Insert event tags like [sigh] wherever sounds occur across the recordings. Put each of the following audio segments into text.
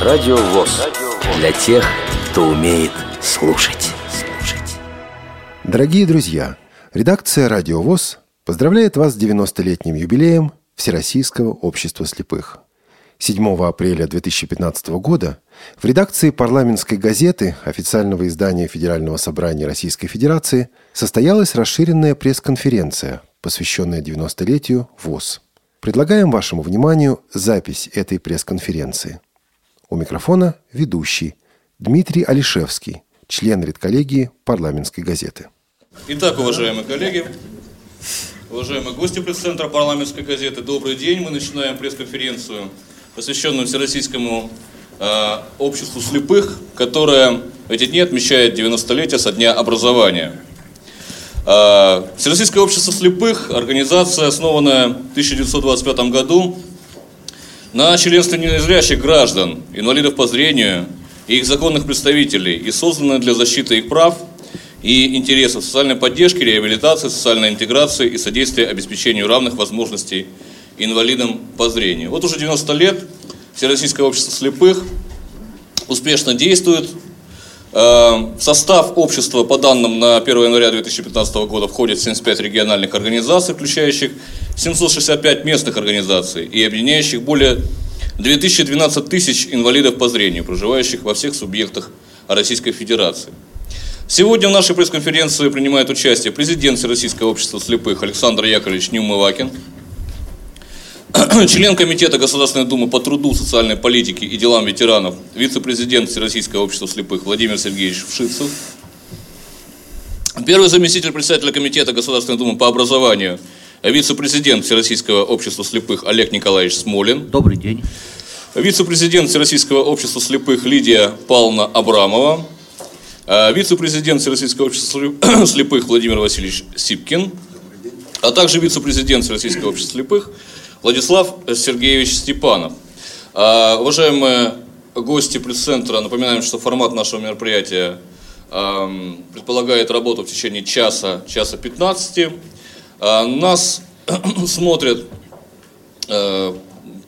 Радио ВОЗ. Для тех, кто умеет слушать. Дорогие друзья, редакция «Радио ВОЗ» поздравляет вас с 90-летним юбилеем Всероссийского общества слепых. 7 апреля 2015 года в редакции парламентской газеты официального издания Федерального собрания Российской Федерации состоялась расширенная пресс-конференция, посвященная 90-летию ВОЗ. Предлагаем вашему вниманию запись этой пресс-конференции. У микрофона ведущий Дмитрий Алишевский, член редколлегии парламентской газеты. Итак, уважаемые коллеги, уважаемые гости пресс-центра парламентской газеты, добрый день. Мы начинаем пресс-конференцию, посвященную Всероссийскому э, обществу слепых, которое эти дни отмечает 90-летие со дня образования. Э, Всероссийское общество слепых – организация, основанная в 1925 году на членстве незрящих граждан, инвалидов по зрению и их законных представителей и созданная для защиты их прав – и интересов социальной поддержки, реабилитации, социальной интеграции и содействия обеспечению равных возможностей инвалидам по зрению. Вот уже 90 лет Всероссийское общество слепых успешно действует. Э, в состав общества, по данным на 1 января 2015 года, входит 75 региональных организаций, включающих 765 местных организаций и объединяющих более 2012 тысяч инвалидов по зрению, проживающих во всех субъектах Российской Федерации. Сегодня в нашей пресс-конференции принимает участие президент Всероссийского общества слепых Александр Яковлевич Нюмывакин, [clears throat] член Комитета Государственной Думы по труду, социальной политике и делам ветеранов, вице-президент Всероссийского общества слепых Владимир Сергеевич Вшицев, первый заместитель председателя Комитета Государственной Думы по образованию, вице-президент Всероссийского общества слепых Олег Николаевич Смолин. Добрый день. Вице-президент Всероссийского общества слепых Лидия Павловна Абрамова, Э, вице-президент Всероссийского общества [clears throat] слепых Владимир Васильевич Сипкин, а также вице-президент Всероссийского общества слепых Владислав Сергеевич Степанов. Э, уважаемые гости пресс-центра, напоминаем, что формат нашего мероприятия предполагает работу в течение часа, часа 15. Э, нас [clears throat] смотрят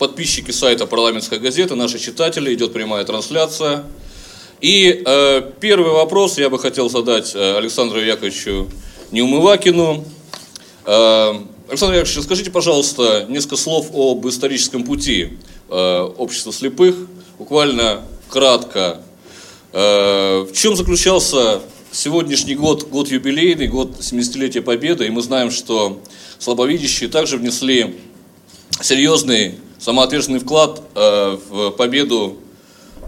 подписчики сайта парламентской газеты, наши читатели, идет прямая трансляция. И первый вопрос я бы хотел задать э, Александру Яковлевичу Неумывакину. Александр Яковлевич, скажите, пожалуйста, несколько слов об историческом пути э, общества слепых, буквально кратко. Э, в чем заключался сегодняшний год, год юбилейный, год 70-летия Победы, и мы знаем, что слабовидящие также внесли серьезный самоотверженный вклад э, в победу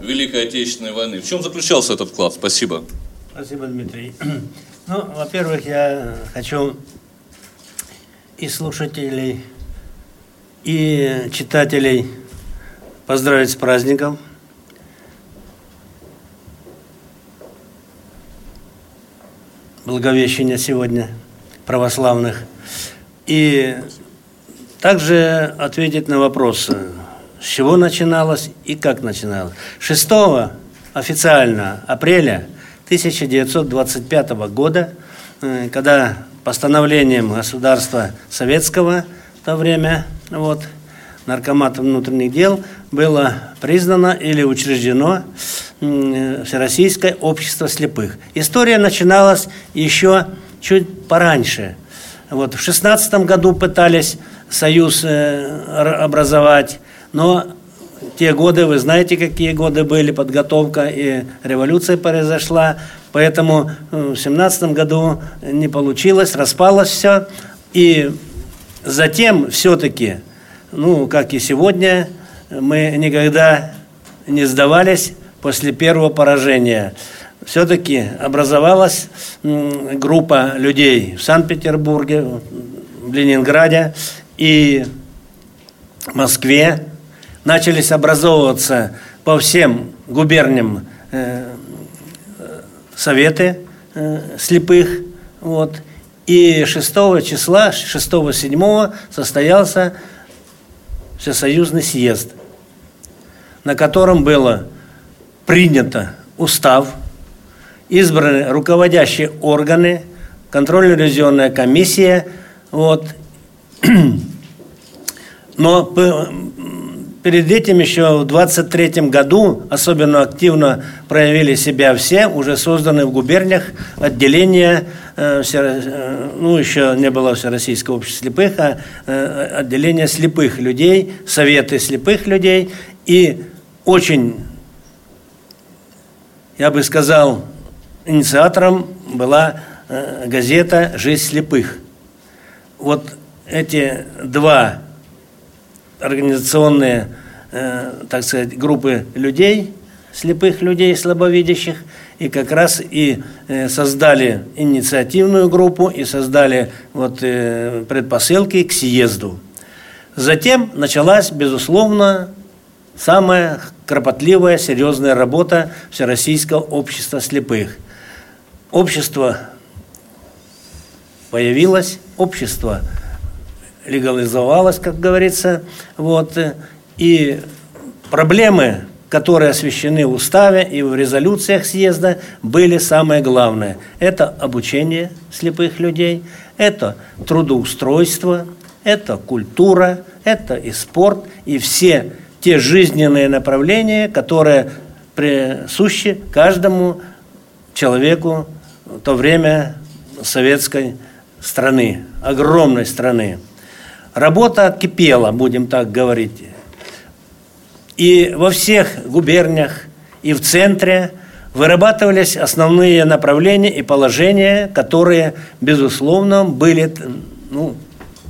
Великой Отечественной войны. В чем заключался этот вклад? Спасибо. Спасибо, Дмитрий. [clears throat] Ну, во-первых, я хочу и слушателей, и читателей поздравить с праздником. Благовещения сегодня православных. И также ответить на вопросы, с чего начиналось и как начиналось. 6 официально апреля 1925 года, э, когда постановлением государства советского в то время, вот, наркомата внутренних дел, было признано или учреждено Всероссийское общество слепых. История начиналась еще чуть пораньше. Вот, в 16 году пытались союз э, образовать, но те годы, вы знаете, какие годы были, подготовка и революция произошла, поэтому э, в семнадцатом году не получилось, распалось все. И затем все-таки, ну, как и сегодня, мы никогда не сдавались после первого поражения. Все-таки образовалась группа людей в Санкт-Петербурге, в Ленинграде и Москве, начались образовываться по всем губерниям э, советы э, слепых. Вот. И 6 числа, 6-7 состоялся Всесоюзный съезд, на котором было принято устав, избраны руководящие органы, контрольно-ревизионная комиссия. Вот. [clears throat] Но перед этим еще в 23 году особенно активно проявили себя все, уже созданы в губерниях отделения, э, э, ну, еще не было Всероссийского общества слепых, а э, отделение слепых людей, советы слепых людей. И очень, я бы сказал, инициатором была газета «Жизнь слепых». Вот эти два организационные, э, так сказать, группы людей, слепых людей, слабовидящих, и как раз и э, создали инициативную группу и создали вот э, предпосылки к съезду. Затем началась, безусловно, самая кропотливая, серьезная работа Всероссийского общества слепых. Общество появилось, общество легализовалась, как говорится. Вот. И проблемы, которые освещены в уставе и в резолюциях съезда, были самое главное. Это обучение слепых людей, это трудоустройство, это культура, это и спорт, и все те жизненные направления, которые присущи каждому человеку в то время советской страны, огромной страны. Работа кипела, будем так говорить. И во всех губерниях, и в центре вырабатывались основные направления и положения, которые, безусловно, были ну,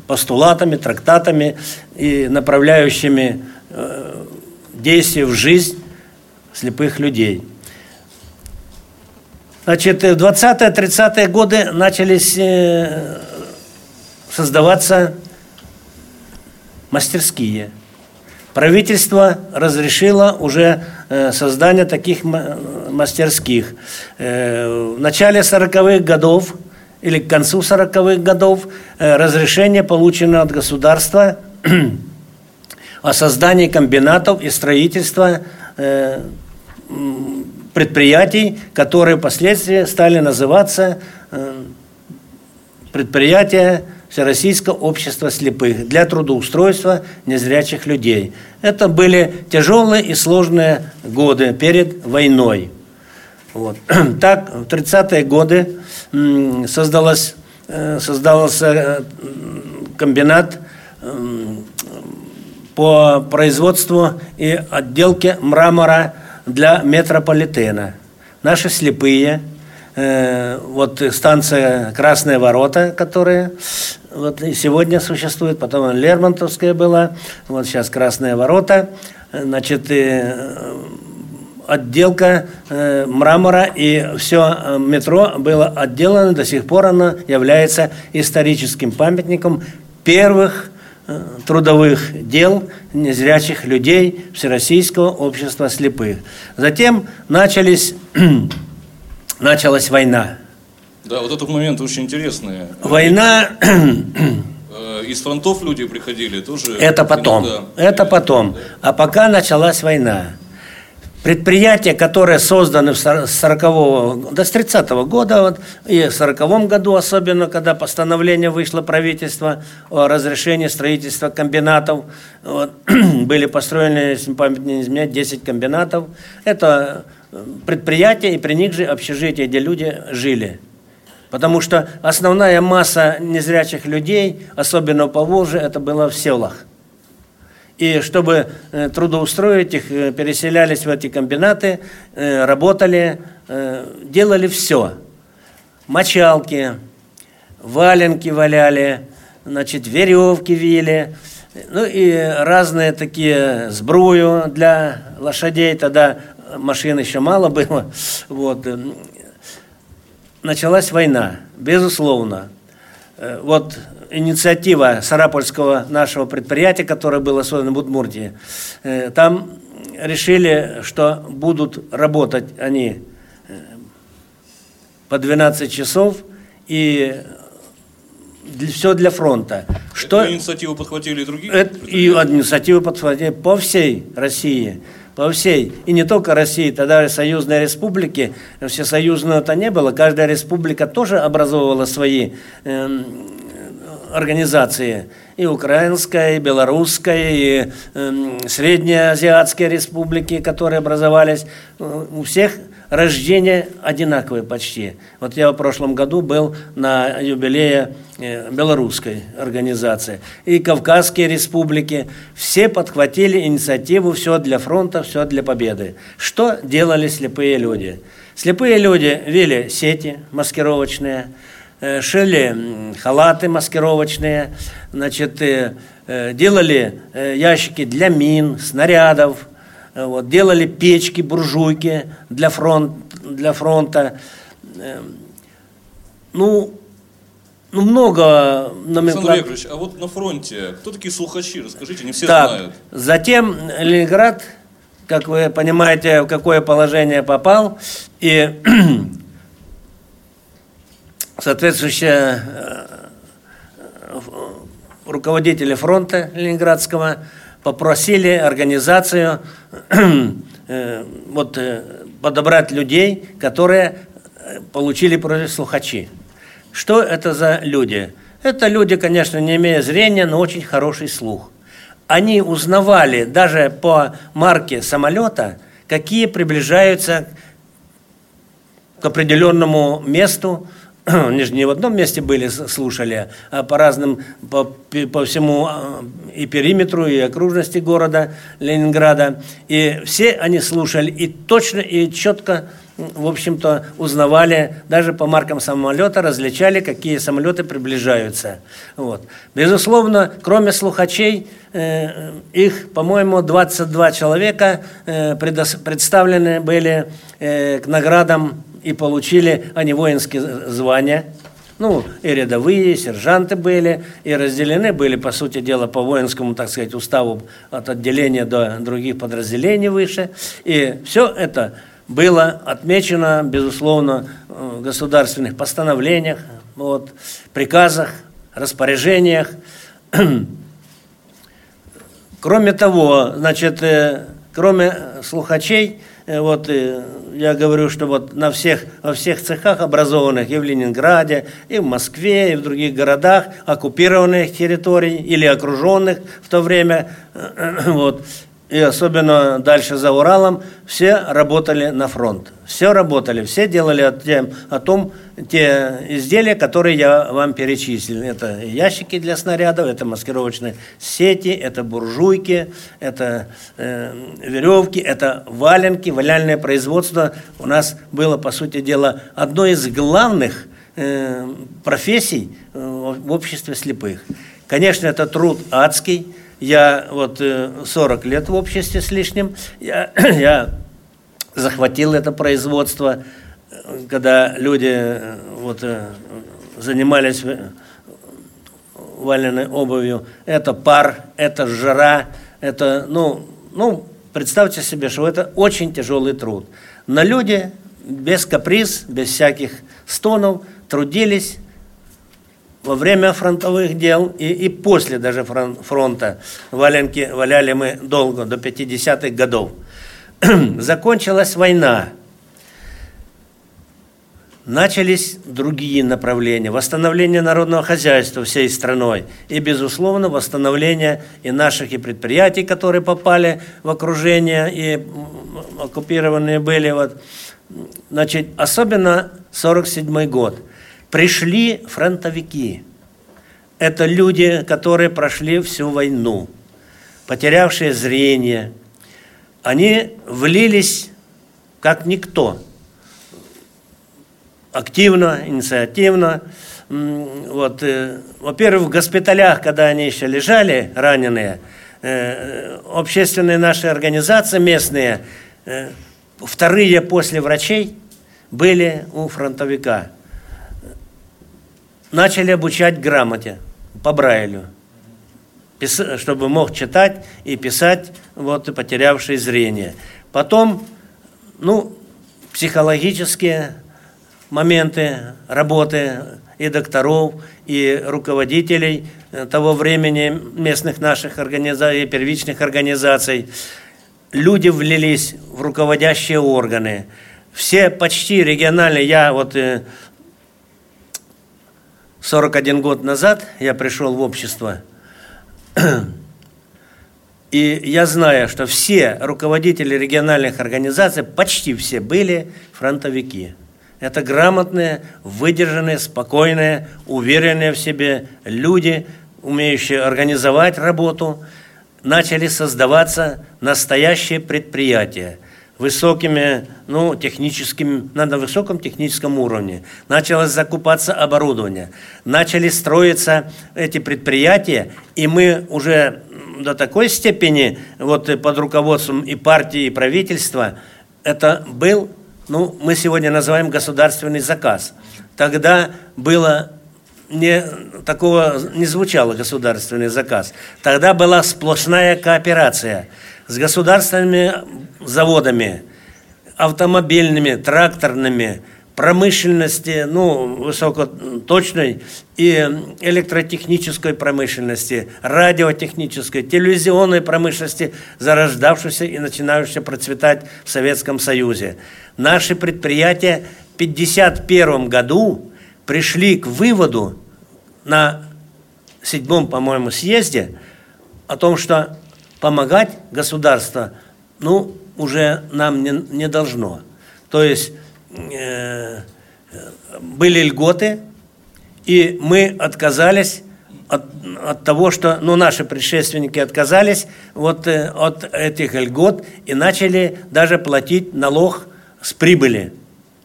постулатами, трактатами и направляющими э, действия в жизнь слепых людей. Значит, в 20-30-е годы начались э, создаваться мастерские. Правительство разрешило уже э, создание таких мастерских. Э, в начале 40-х годов или к концу 40-х годов э, разрешение получено от государства [clears throat] о создании комбинатов и строительства предприятий, которые впоследствии стали называться предприятия Всероссийского общества слепых для трудоустройства незрячих людей. Это были тяжелые и сложные годы перед войной. Вот. [clears throat] Так, в 30-е годы создалось, э, создался э, комбинат по производству и отделке мрамора для метрополитена. Наши слепые – Э, вот станция Красные ворота, которая вот и сегодня существует, потом Лермонтовская была, вот сейчас Красные ворота, значит, э, отделка э, мрамора и все метро было отделано, до сих пор оно является историческим памятником первых трудовых дел незрячих людей Всероссийского общества слепых. Затем начались [clears throat] началась война. Да, вот этот момент очень интересный. Война... Э, из фронтов люди приходили тоже. Это потом. Иногда. Это потом. А пока началась война. Предприятия, которые созданы с 40 до с 30 -го года, вот, и в 40 году особенно, когда постановление вышло правительство о разрешении строительства комбинатов, вот, [clears throat] были построены, если память не изменяет, 10 комбинатов. Это предприятия и при них же общежития, где люди жили. Потому что основная масса незрячих людей, особенно по Волжье, это было в селах. И чтобы э, трудоустроить их, э, переселялись в эти комбинаты, э, работали, делали все. Мочалки, валенки валяли, значит, веревки вили, ну и разные такие сбрую для лошадей. Тогда машин еще мало было. Вот. Началась война, безусловно. Э, вот инициатива Сарапульского нашего предприятия, которое было создано в Удмуртии, э, там решили, что будут работать они э, по 12 часов и все для фронта. Что, Эту инициативу подхватили и другие? Это, и инициативу подхватили по всей России по всей, и не только России, тогда союзные республики, всесоюзного-то не было, каждая республика тоже образовывала свои э, организации. И украинская, и белорусская, и э, среднеазиатские республики, которые образовались, э, у всех рождение одинаковое почти. Вот я в прошлом году был на юбилее э, белорусской организации. И Кавказские республики, все подхватили инициативу «Все для фронта, все для победы». Что делали слепые люди? Слепые люди вели сети маскировочные, э, шили халаты маскировочные, значит, э, делали ящики для мин, снарядов, вот, делали печки, буржуйки для, фронт, для фронта. Эм, ну, ну, много номенклатур. Александр а вот на фронте кто такие слухачи? Расскажите, не все так, знают. Затем Ленинград, как вы понимаете, в какое положение попал, и [clears throat] соответствующие э, руководители фронта Ленинградского попросили организацию [clears throat] э, вот, э, подобрать людей, которые э, получили против слухачи. Что это за люди? Это люди, конечно, не имея зрения, но очень хороший слух. Они узнавали даже по марке самолета, какие приближаются к определенному месту, [clears throat] они же не в одном месте были, слушали, а по разным, по, по всему а, и периметру, и окружности города Ленинграда. И все они слушали и точно, и четко, в общем-то, узнавали, даже по маркам самолета, различали, какие самолеты приближаются. Вот. Безусловно, кроме слухачей, э, их, по-моему, 22 человека э, представлены были э, к наградам и получили они воинские звания. Ну, и рядовые, и сержанты были, и разделены были, по сути дела, по воинскому, так сказать, уставу от отделения до других подразделений выше. И все это было отмечено, безусловно, в государственных постановлениях, вот, приказах, распоряжениях. Кроме того, значит, э, кроме слухачей, Э, вот э, я говорю, что вот на всех, во всех цехах образованных и в Ленинграде, и в Москве, и в других городах, оккупированных территорий или окруженных в то время, [clears throat] вот, и особенно дальше за Уралом, все работали на фронт. Все работали, все делали о, тем, о том, те изделия, которые я вам перечислил. Это ящики для снарядов, это маскировочные сети, это буржуйки, это э, веревки, это валенки. Валяльное производство у нас было, по сути дела, одной из главных э, профессий э, в обществе слепых. Конечно, это труд адский, я вот 40 э, лет в обществе с лишним, я, [clears throat] я захватил это производство, когда люди э, вот, э, занимались валеной обувью. Это пар, это жара, это, ну, ну, представьте себе, что это очень тяжелый труд. Но люди без каприз, без всяких стонов трудились, во время фронтовых дел и, и после даже фронта валенки валяли мы долго, до 50-х годов. [clears throat] Закончилась война. Начались другие направления. Восстановление народного хозяйства всей страной. И, безусловно, восстановление и наших и предприятий, которые попали в окружение и оккупированные были. Вот. Значит, особенно 47 год – Пришли фронтовики. Это люди, которые прошли всю войну, потерявшие зрение. Они влились как никто. Активно, инициативно. Вот, э, во-первых, в госпиталях, когда они еще лежали, раненые, э, общественные наши организации местные, э, вторые после врачей были у фронтовика начали обучать грамоте по Брайлю, чтобы мог читать и писать, вот, и потерявший зрение. Потом, ну, психологические моменты работы и докторов, и руководителей того времени местных наших организаций, первичных организаций. Люди влились в руководящие органы. Все почти региональные, я вот э, 41 год назад я пришел в общество, [clears throat] и я знаю, что все руководители региональных организаций, почти все были фронтовики. Это грамотные, выдержанные, спокойные, уверенные в себе люди, умеющие организовать работу. Начали создаваться настоящие предприятия – высокими, ну, техническим, на высоком техническом уровне. Началось закупаться оборудование. Начали строиться эти предприятия, и мы уже до такой степени, вот под руководством и партии, и правительства, это был, ну, мы сегодня называем государственный заказ. Тогда было не, такого не звучало государственный заказ. Тогда была сплошная кооперация – с государственными заводами, автомобильными, тракторными, промышленности, ну, высокоточной и электротехнической промышленности, радиотехнической, телевизионной промышленности, зарождавшейся и начинающейся процветать в Советском Союзе. Наши предприятия в 1951 году пришли к выводу на седьмом, по-моему, съезде о том, что помогать государство, ну, уже нам не, не должно. То есть э, были льготы, и мы отказались от, от того, что, ну, наши предшественники отказались вот, э, от этих льгот и начали даже платить налог с прибыли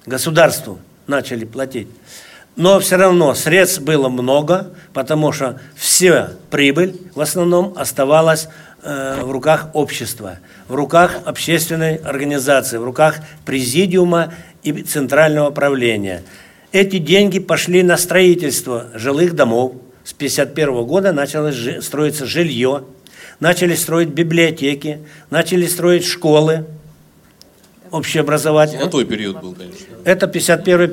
государству, начали платить. Но все равно средств было много, потому что вся прибыль в основном оставалась в руках общества, в руках общественной организации, в руках президиума и центрального правления. Эти деньги пошли на строительство жилых домов. С 1951 года началось строиться жилье, начали строить библиотеки, начали строить школы общеобразовательные. Золотой период был, конечно. Это 51,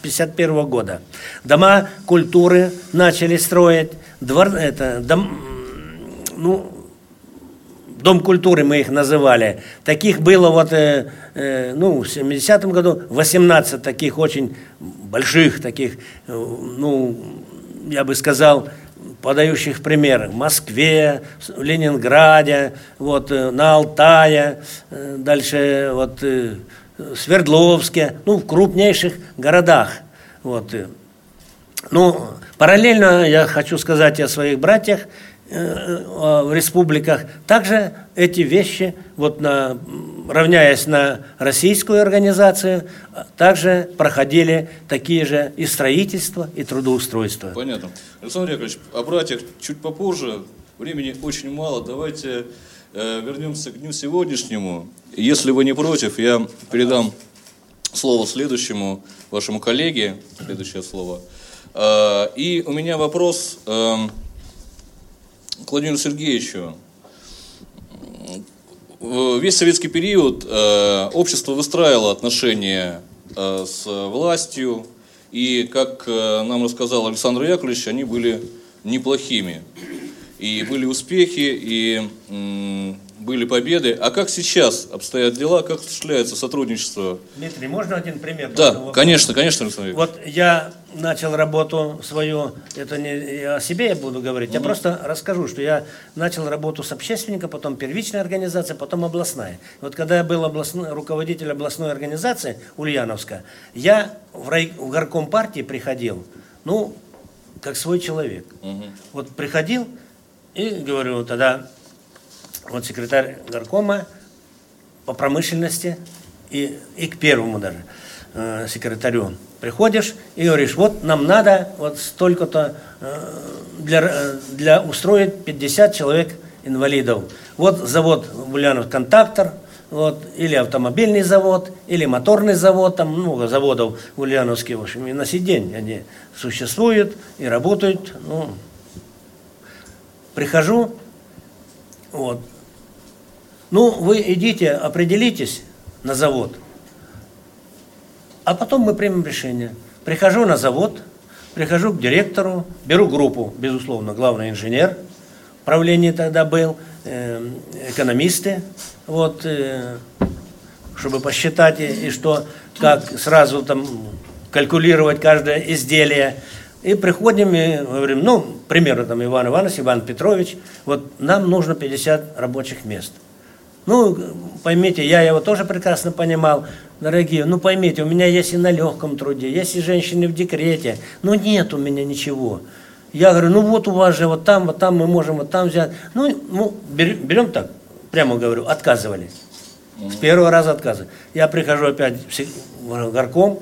51 года. Дома культуры начали строить, двор, это, дом, ну, Дом культуры мы их называли. Таких было вот, э, э, ну, в 70-м году 18 таких очень больших, таких, э, ну, я бы сказал, подающих пример в Москве, в Ленинграде, вот, э, на Алтае, э, дальше вот, э, в Свердловске, ну, в крупнейших городах. Вот. Ну, параллельно я хочу сказать о своих братьях, в республиках. Также эти вещи, вот на, равняясь на российскую организацию, также проходили такие же и строительство, и трудоустройство. Понятно. Александр Яковлевич, о братьях чуть попозже. Времени очень мало. Давайте э, вернемся к дню сегодняшнему. Если вы не против, я передам слово следующему вашему коллеге. Следующее слово. Э, и у меня вопрос... Э, Владимиру Сергеевичу. Весь советский период э, общество выстраивало отношения э, с властью, и, как э, нам рассказал Александр Яковлевич, они были неплохими. И были успехи, и были победы. А как сейчас обстоят дела, как осуществляется сотрудничество? Дмитрий, можно один пример? Да, конечно, конечно, Александр Вот я начал работу свою, это не о себе я буду говорить, я просто расскажу, что я начал работу с общественником, потом первичная организация, потом областная. Вот когда я был областной, руководитель областной организации Ульяновска, я в, рай, в горком партии приходил, ну, как свой человек. Угу. Вот приходил и говорю, тогда вот секретарь горкома по промышленности и, и к первому даже э, секретарю приходишь и говоришь, вот нам надо вот столько-то э, для, э, для устроить 50 человек инвалидов. Вот завод Ульянов «Контактор», вот, или автомобильный завод, или моторный завод, там много заводов в Ульяновске, в общем, и на сей они существуют и работают. Ну, прихожу, вот, ну, вы идите, определитесь на завод, а потом мы примем решение. Прихожу на завод, прихожу к директору, беру группу, безусловно, главный инженер, правление тогда был, э, экономисты, вот, э, чтобы посчитать и, и что, как сразу там калькулировать каждое изделие. И приходим и говорим, ну, примерно там Иван Иванович, Иван Петрович, вот нам нужно 50 рабочих мест. Ну, поймите, я его тоже прекрасно понимал, дорогие, ну поймите, у меня есть и на легком труде, есть и женщины в декрете, но нет у меня ничего. Я говорю, ну вот у вас же вот там, вот там мы можем вот там взять. Ну, ну берем, берем так, прямо говорю, отказывались. С первого раза отказывали. Я прихожу опять в горком,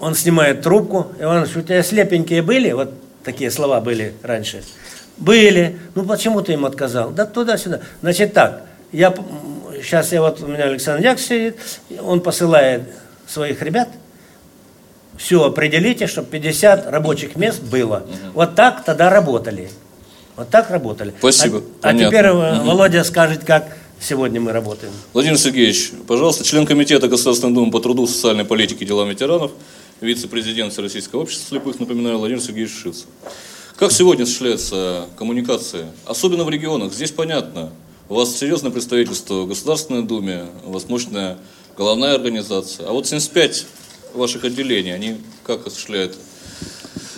он снимает трубку, Иванович, у тебя слепенькие были? Вот такие слова были раньше. Были. Ну почему ты им отказал? Да туда-сюда. Значит так, я, сейчас я вот, у меня Александр Як сидит, он посылает своих ребят, все определите, чтобы 50 рабочих мест было. Угу. Вот так тогда работали. Вот так работали. Спасибо. А, а теперь угу. Володя скажет, как сегодня мы работаем. Владимир Сергеевич, пожалуйста, член Комитета Государственной Думы по труду, социальной политике и делам ветеранов, вице-президент Всероссийского общества слепых, напоминаю, Владимир Сергеевич Шиц. Как сегодня осуществляется коммуникация, особенно в регионах? Здесь понятно, у вас серьезное представительство в Государственной Думе, у вас мощная головная организация. А вот 75 ваших отделений, они как осуществляют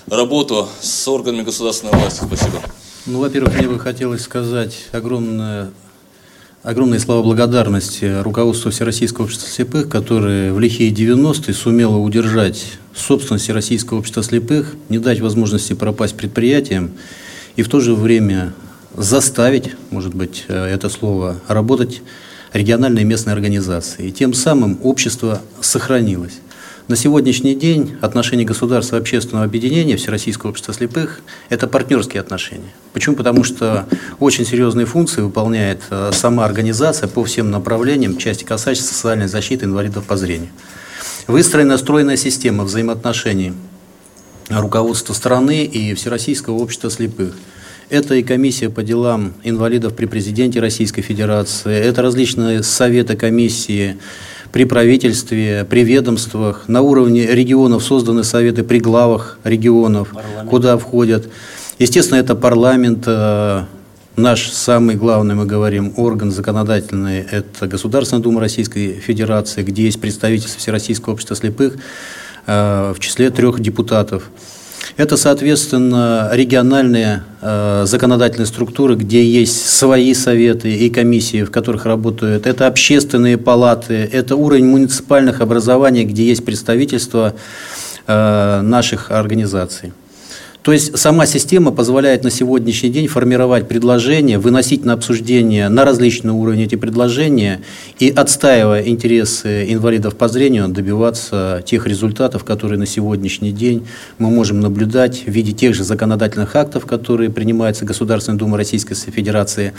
работу с органами государственной власти? Спасибо. Ну, во-первых, мне бы хотелось сказать огромное огромные слова благодарности руководству Всероссийского общества слепых, которое в лихие 90-е сумело удержать собственность Российского общества слепых, не дать возможности пропасть предприятиям и в то же время заставить, может быть, э, это слово, работать региональные местные организации. И тем самым общество сохранилось. На сегодняшний день отношения государства и общественного объединения Всероссийского общества слепых – это партнерские отношения. Почему? Потому что очень серьезные функции выполняет э, сама организация по всем направлениям, части касающейся социальной защиты инвалидов по зрению. Выстроена стройная система взаимоотношений руководства страны и Всероссийского общества слепых. Это и комиссия по делам инвалидов при президенте Российской Федерации, это различные советы, комиссии, при правительстве, при ведомствах, на уровне регионов созданы советы при главах регионов, парламент. куда входят. Естественно, это парламент, э, наш самый главный, мы говорим, орган законодательный, это Государственная Дума Российской Федерации, где есть представительство Всероссийского общества слепых э, в числе трех депутатов. Это, соответственно, региональные э, законодательные структуры, где есть свои советы и комиссии, в которых работают. Это общественные палаты, это уровень муниципальных образований, где есть представительство э, наших организаций. То есть сама система позволяет на сегодняшний день формировать предложения, выносить на обсуждение на различные уровни эти предложения и, отстаивая интересы инвалидов по зрению, добиваться тех результатов, которые на сегодняшний день мы можем наблюдать в виде тех же законодательных актов, которые принимаются Государственной Думой Российской Федерации.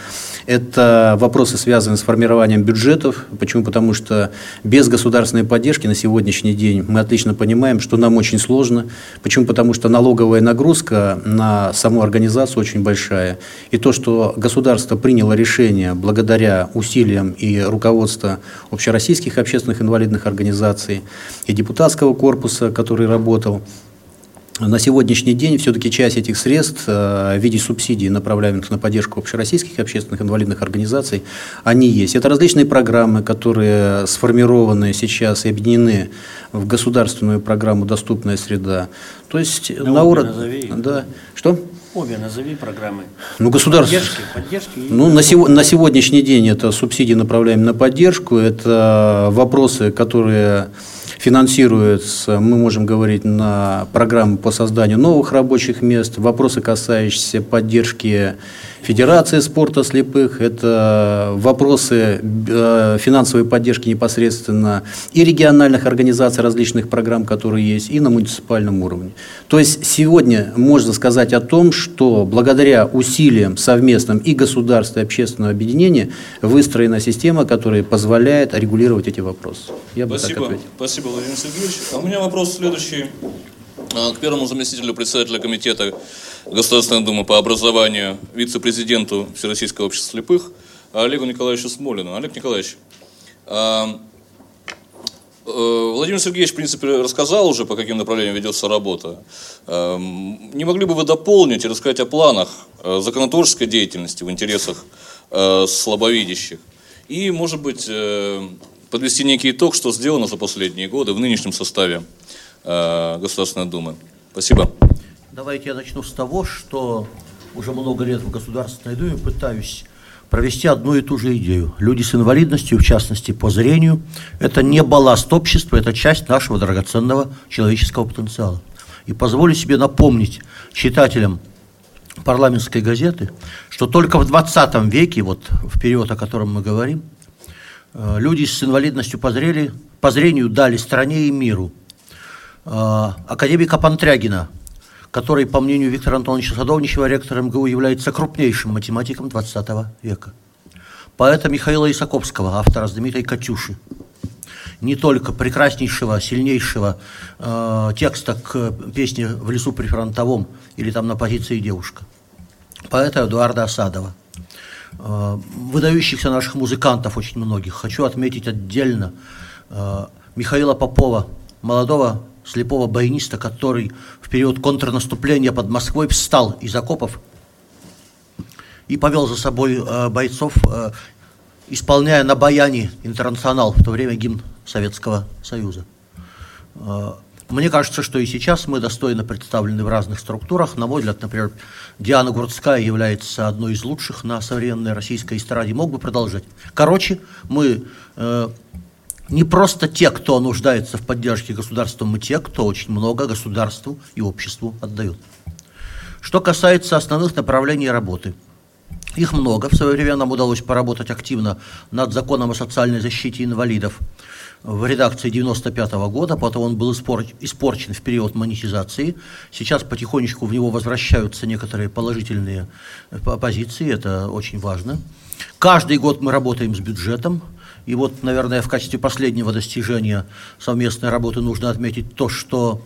Это вопросы, связанные с формированием бюджетов. Почему? Потому что без государственной поддержки на сегодняшний день мы отлично понимаем, что нам очень сложно. Почему? Потому что налоговая нагрузка нагрузка на саму организацию очень большая. И то, что государство приняло решение благодаря усилиям и руководства общероссийских общественных инвалидных организаций и депутатского корпуса, который работал, на сегодняшний день все-таки часть этих средств э, в виде субсидий, направляемых на поддержку общероссийских общественных инвалидных организаций, они есть. Это различные программы, которые сформированы сейчас и объединены в государственную программу «Доступная среда». То есть да на уровне... Да. Что? Обе назови программы. Ну, государство... Поддержки, поддержки ну, на, сего... на сегодняшний день это субсидии направляем на поддержку, это вопросы, которые финансируется, мы можем говорить, на программы по созданию новых рабочих мест, вопросы, касающиеся поддержки Федерации спорта слепых, это вопросы э, финансовой поддержки непосредственно и региональных организаций различных программ, которые есть, и на муниципальном уровне. То есть сегодня можно сказать о том, что благодаря усилиям совместным и государства, и общественного объединения выстроена система, которая позволяет регулировать эти вопросы. Я бы Спасибо. так Спасибо, Владимир Сергеевич. А у меня вопрос следующий а, к первому заместителю председателя комитета Государственной Думы по образованию, вице-президенту Всероссийского общества слепых Олегу Николаевичу Смолину. Олег Николаевич, а, э, Владимир Сергеевич, в принципе, рассказал уже, по каким направлениям ведется работа. А, не могли бы вы дополнить и рассказать о планах э, законотворческой деятельности в интересах э, слабовидящих? И, может быть, подвести некий итог, что сделано за последние годы в нынешнем составе Государственной Думы. Спасибо. Давайте я начну с того, что уже много лет в Государственной Думе пытаюсь провести одну и ту же идею. Люди с инвалидностью, в частности по зрению, это не балласт общества, это часть нашего драгоценного человеческого потенциала. И позволю себе напомнить читателям парламентской газеты, что только в 20 веке, вот в период, о котором мы говорим, э, люди с инвалидностью по, зрели, по зрению дали стране и миру э, академика Пантрягина, который, по мнению Виктора Антоновича Садовничева, ректор МГУ, является крупнейшим математиком 20 века. Поэта Михаила Исаковского, автора знаменитой «Катюши», не только прекраснейшего, сильнейшего э, текста к песне «В лесу при фронтовом» или там «На позиции девушка», поэта Эдуарда Осадова, э, выдающихся наших музыкантов очень многих. Хочу отметить отдельно э, Михаила Попова, молодого слепого баяниста, который в период контрнаступления под Москвой встал из окопов и повел за собой э, бойцов, э, исполняя на баяне «Интернационал», в то время гимн Советского Союза. Э, мне кажется, что и сейчас мы достойно представлены в разных структурах. На мой взгляд, например, Диана Гурцкая является одной из лучших на современной российской эстраде. Мог бы продолжать. Короче, мы э, не просто те, кто нуждается в поддержке государства, мы те, кто очень много государству и обществу отдают. Что касается основных направлений работы. Их много. В свое время нам удалось поработать активно над законом о социальной защите инвалидов в редакции 95 -го года, потом он был испорчен в период монетизации. Сейчас потихонечку в него возвращаются некоторые положительные э, позиции, это очень важно. Каждый год мы работаем с бюджетом, и вот, наверное, в качестве последнего достижения совместной работы нужно отметить то, что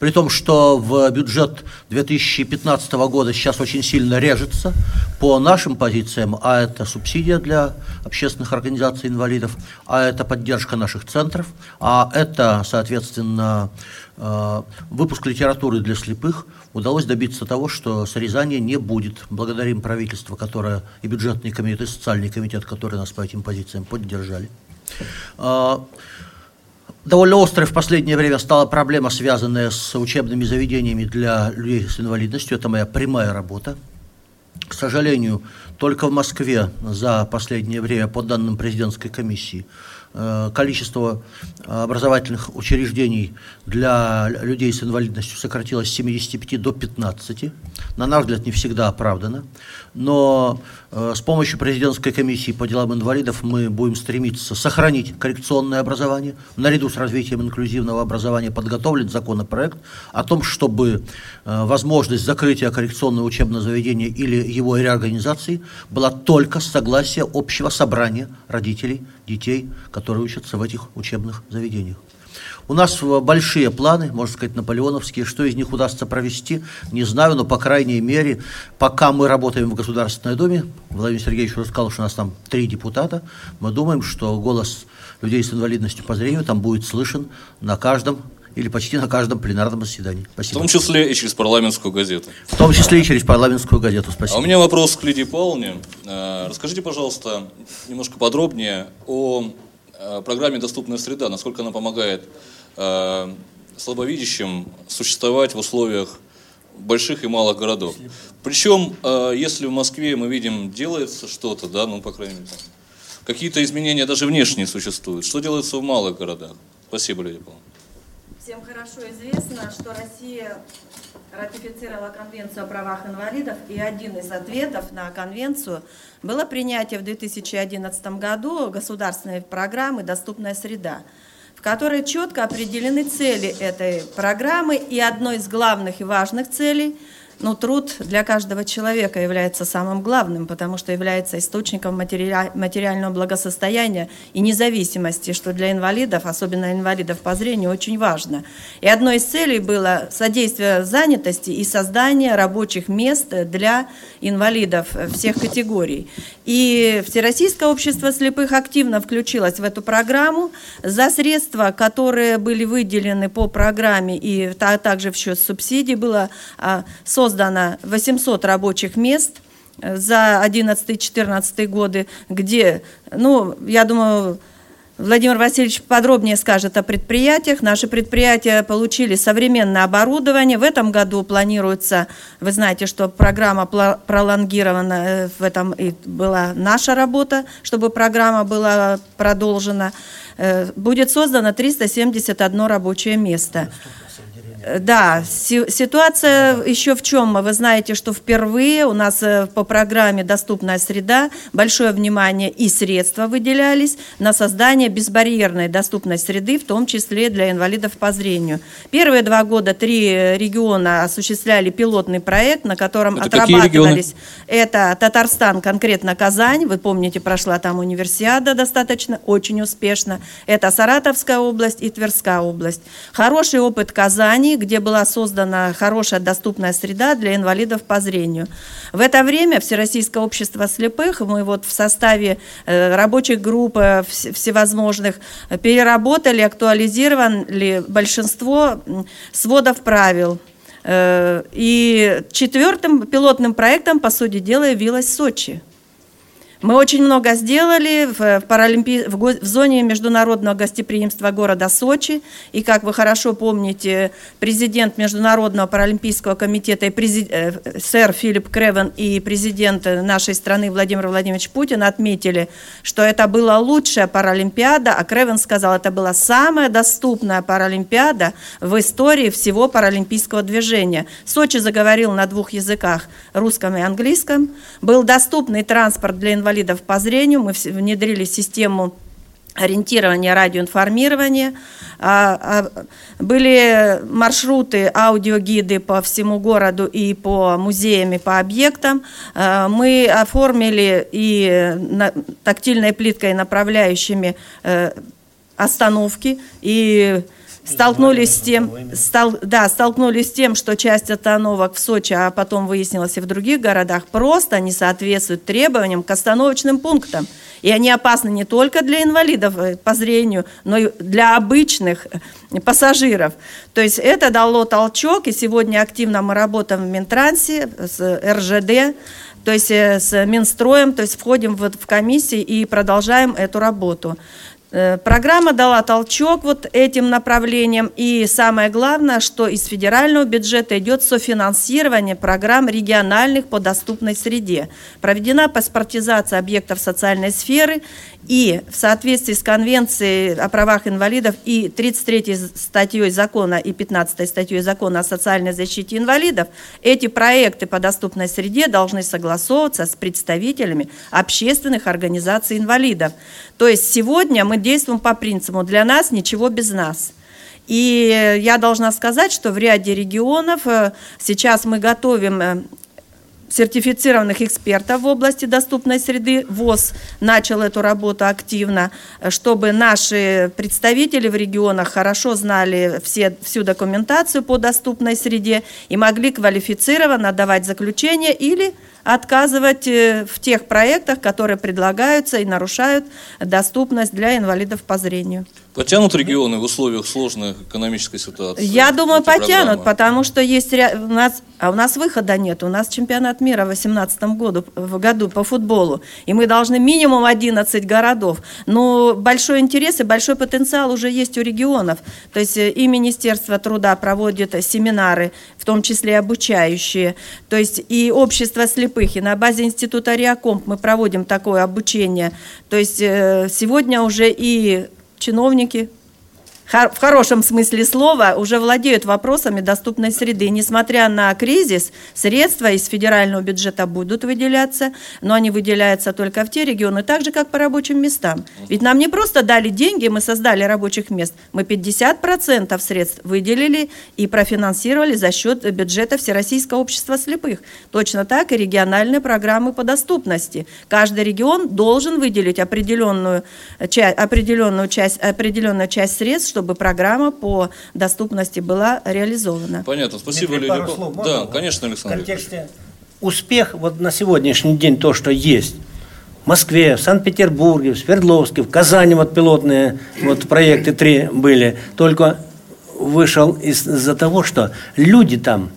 при том, что в бюджет 2015 года сейчас очень сильно режется по нашим позициям, а это субсидия для общественных организаций инвалидов, а это поддержка наших центров, а это, соответственно, э, выпуск литературы для слепых, удалось добиться того, что срезания не будет. Благодарим правительство, которое и бюджетный комитет, и социальный комитет, которые нас по этим позициям поддержали. Довольно острой в последнее время стала проблема, связанная с учебными заведениями для людей с инвалидностью. Это моя прямая работа. К сожалению, только в Москве за последнее время, по данным президентской комиссии, Э, количество образовательных учреждений для людей с инвалидностью сократилось с 75 до 15. На наш взгляд, не всегда оправдано. Но с помощью президентской комиссии по делам инвалидов мы будем стремиться сохранить коррекционное образование. Наряду с развитием инклюзивного образования подготовлен законопроект о том, чтобы э, возможность закрытия коррекционного учебного заведения или его реорганизации была только с согласия общего собрания родителей детей, которые учатся в этих учебных заведениях. У нас большие планы, можно сказать, наполеоновские. Что из них удастся провести, не знаю, но, по крайней мере, пока мы работаем в Государственной Думе, Владимир Сергеевич уже сказал, что у нас там три депутата, мы думаем, что голос людей с инвалидностью по зрению там будет слышен на каждом или почти на каждом пленарном заседании. Спасибо. В том числе и через парламентскую газету. В том числе и через парламентскую газету. Спасибо. А у меня вопрос к Лидии Павловне. Э, расскажите, пожалуйста, немножко подробнее о э, программе «Доступная среда», насколько она помогает э, слабовидящим существовать в условиях больших и малых городов. Причем, если в Москве мы видим, делается что-то, да, ну, по крайней мере, какие-то изменения даже внешние существуют. Что делается в малых городах? Спасибо, Лидия Павловна. Всем хорошо известно, что Россия ратифицировала Конвенцию о правах инвалидов, и один из ответов на конвенцию было принятие в 2011 году государственной программы «Доступная среда», в которой четко определены цели этой программы, и одной из главных и важных целей – но труд для каждого человека является самым главным, потому что является источником материального благосостояния и независимости, что для инвалидов, особенно инвалидов по зрению, очень важно. И одной из целей было содействие занятости и создание рабочих мест для инвалидов всех категорий. И Всероссийское общество слепых активно включилось в эту программу. За средства, которые были выделены по программе и также в счет субсидий, было а, создано создано 800 рабочих мест э, за 11-14 годы, где, ну, я думаю, Владимир Васильевич подробнее скажет о предприятиях. Наши предприятия получили современное оборудование. В этом году планируется, вы знаете, что программа пролонгирована, э, в этом и была наша работа, чтобы программа была продолжена. Э, будет создано 371 рабочее место. Э, да, ситуация еще в чем? Вы знаете, что впервые у нас э, по программе «Доступная среда» большое внимание и средства выделялись на создание безбарьерной доступной среды, в том числе для инвалидов по зрению. Первые два года три региона осуществляли пилотный проект, на котором Это отрабатывались. Это Татарстан, конкретно Казань. Вы помните, прошла там универсиада достаточно, очень успешно. Это Саратовская область и Тверская область. Хороший опыт Казани Казани, где была создана хорошая доступная среда для инвалидов по зрению. В это время Всероссийское общество слепых, мы вот в составе э, рабочих групп э, всевозможных переработали, актуализировали большинство сводов правил. Э, и четвертым пилотным проектом, по сути дела, явилась Сочи – мы очень много сделали в, паралимпи... в, го... в зоне международного гостеприимства города Сочи. И, как вы хорошо помните, президент Международного паралимпийского комитета, и презид... Э, сэр Филипп Кревен и президент нашей страны Владимир Владимирович Путин отметили, что это была лучшая паралимпиада, а Кревен сказал, это была самая доступная паралимпиада в истории всего паралимпийского движения. Сочи заговорил на двух языках, русском и английском. Был доступный транспорт для инвалидов инвалидов по зрению. Мы внедрили систему ориентирования, радиоинформирования. А, а, были маршруты, аудиогиды по всему городу и по музеям, и по объектам. А, мы оформили и тактильной плиткой направляющими э, остановки и столкнулись с тем, стал, да, столкнулись с тем, что часть остановок в Сочи, а потом выяснилось и в других городах, просто не соответствуют требованиям к остановочным пунктам. И они опасны не только для инвалидов э, по зрению, но и для обычных э, пассажиров. То есть это дало толчок, и сегодня активно мы работаем в Минтрансе с РЖД, то есть э, с Минстроем, то есть входим в, в комиссии и продолжаем эту работу. Э, программа дала толчок вот этим направлениям, и самое главное, что из федерального бюджета идет софинансирование программ региональных по доступной среде. Проведена паспортизация объектов социальной сферы, и в соответствии с Конвенцией о правах инвалидов и 33 статьей закона и 15 статьей закона о социальной защите инвалидов, эти проекты по доступной среде должны согласовываться с представителями общественных организаций инвалидов. То есть сегодня мы действуем по принципу «для нас ничего без нас». И я должна сказать, что в ряде регионов э, сейчас мы готовим э, сертифицированных экспертов в области доступной среды. ВОЗ начал эту работу активно, чтобы наши представители в регионах хорошо знали все, всю документацию по доступной среде и могли квалифицированно давать заключение или отказывать э, в тех проектах, которые предлагаются и нарушают доступность для инвалидов по зрению. Потянут регионы в условиях сложной экономической ситуации? Я думаю, потянут, программы? потому что есть у нас, а у нас выхода нет. У нас чемпионат мира в 2018 году, в году по футболу, и мы должны минимум 11 городов. Но большой интерес и большой потенциал уже есть у регионов. То есть э, и Министерство труда проводит семинары, в том числе обучающие. То есть и общество слепых, и на базе института Реакомп мы проводим такое обучение. То есть э, сегодня уже и чиновники в хорошем смысле слова, уже владеют вопросами доступной среды. Несмотря на кризис, средства из федерального бюджета будут выделяться, но они выделяются только в те регионы, так же, как по рабочим местам. Ведь нам не просто дали деньги, мы создали рабочих мест, мы 50% средств выделили и профинансировали за счет бюджета Всероссийского общества слепых. Точно так и региональные программы по доступности. Каждый регион должен выделить определенную, определенную, часть, определенную часть средств, чтобы программа по доступности была реализована. Понятно. Спасибо, Дмитрий, пару слов Да, конечно, Александр. В контексте успех вот на сегодняшний день то, что есть. В Москве, в Санкт-Петербурге, в Свердловске, в Казани вот пилотные вот проекты три были. Только вышел из-за того, что люди там,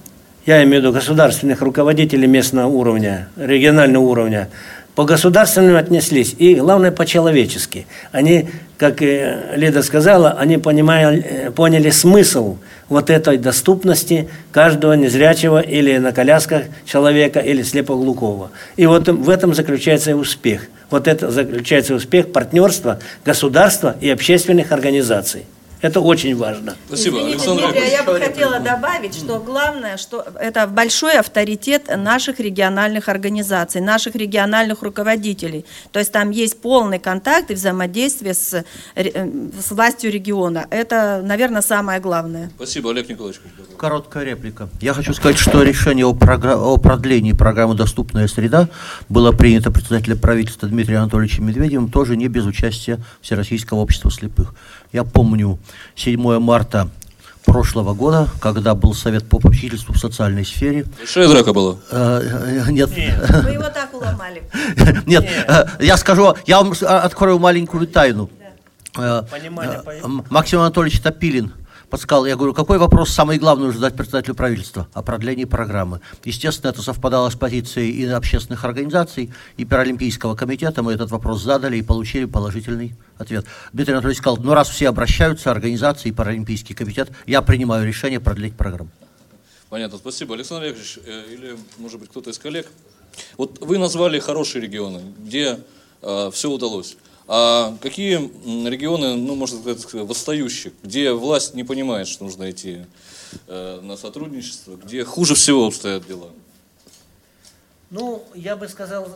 я имею в виду государственных руководителей местного уровня, регионального уровня, по-государственному отнеслись и, главное, по-человечески. Они, как Лида сказала, они понимали, э, поняли смысл вот этой доступности каждого незрячего или на колясках человека, или слепоглухого. И вот в этом заключается успех. Вот это заключается успех партнерства государства и общественных организаций. Это очень важно. Спасибо. Извините, Александр Дмитрий, я бы хотела добавить, что главное, что это большой авторитет наших региональных организаций, наших региональных руководителей. То есть там есть полный контакт и взаимодействие с, э, с властью региона. Это, наверное, самое главное. Спасибо, Олег Николаевич. Короткая реплика. Я хочу сказать, что решение о, програ... о продлении программы «Доступная среда» было принято председателем правительства Дмитрием Анатольевичем Медведевым, тоже не без участия Всероссийского общества слепых. Я помню 7 марта прошлого года, когда был совет по попечительству в социальной сфере. Большая драка была? Э, э, нет. Вы его так уломали. [laughs] Нет, э, я скажу, я вам открою маленькую тайну. Максим Анатольевич Топилин подсказал, я говорю, какой вопрос самый главный нужно задать председателю правительства? О продлении программы. Естественно, это совпадало с позицией и общественных организаций, и Паралимпийского комитета. Мы этот вопрос задали и получили положительный ответ. Дмитрий Анатольевич сказал, ну раз все обращаются, организации и Паралимпийский комитет, я принимаю решение продлить программу. Понятно, спасибо. Александр Олегович, э, или, может быть, кто-то из коллег. Вот вы назвали хорошие регионы, где э, все удалось. А какие регионы, ну, можно сказать, восстающих, где власть не понимает, что нужно идти э, на сотрудничество, где хуже всего обстоят дела? Ну, я бы сказал,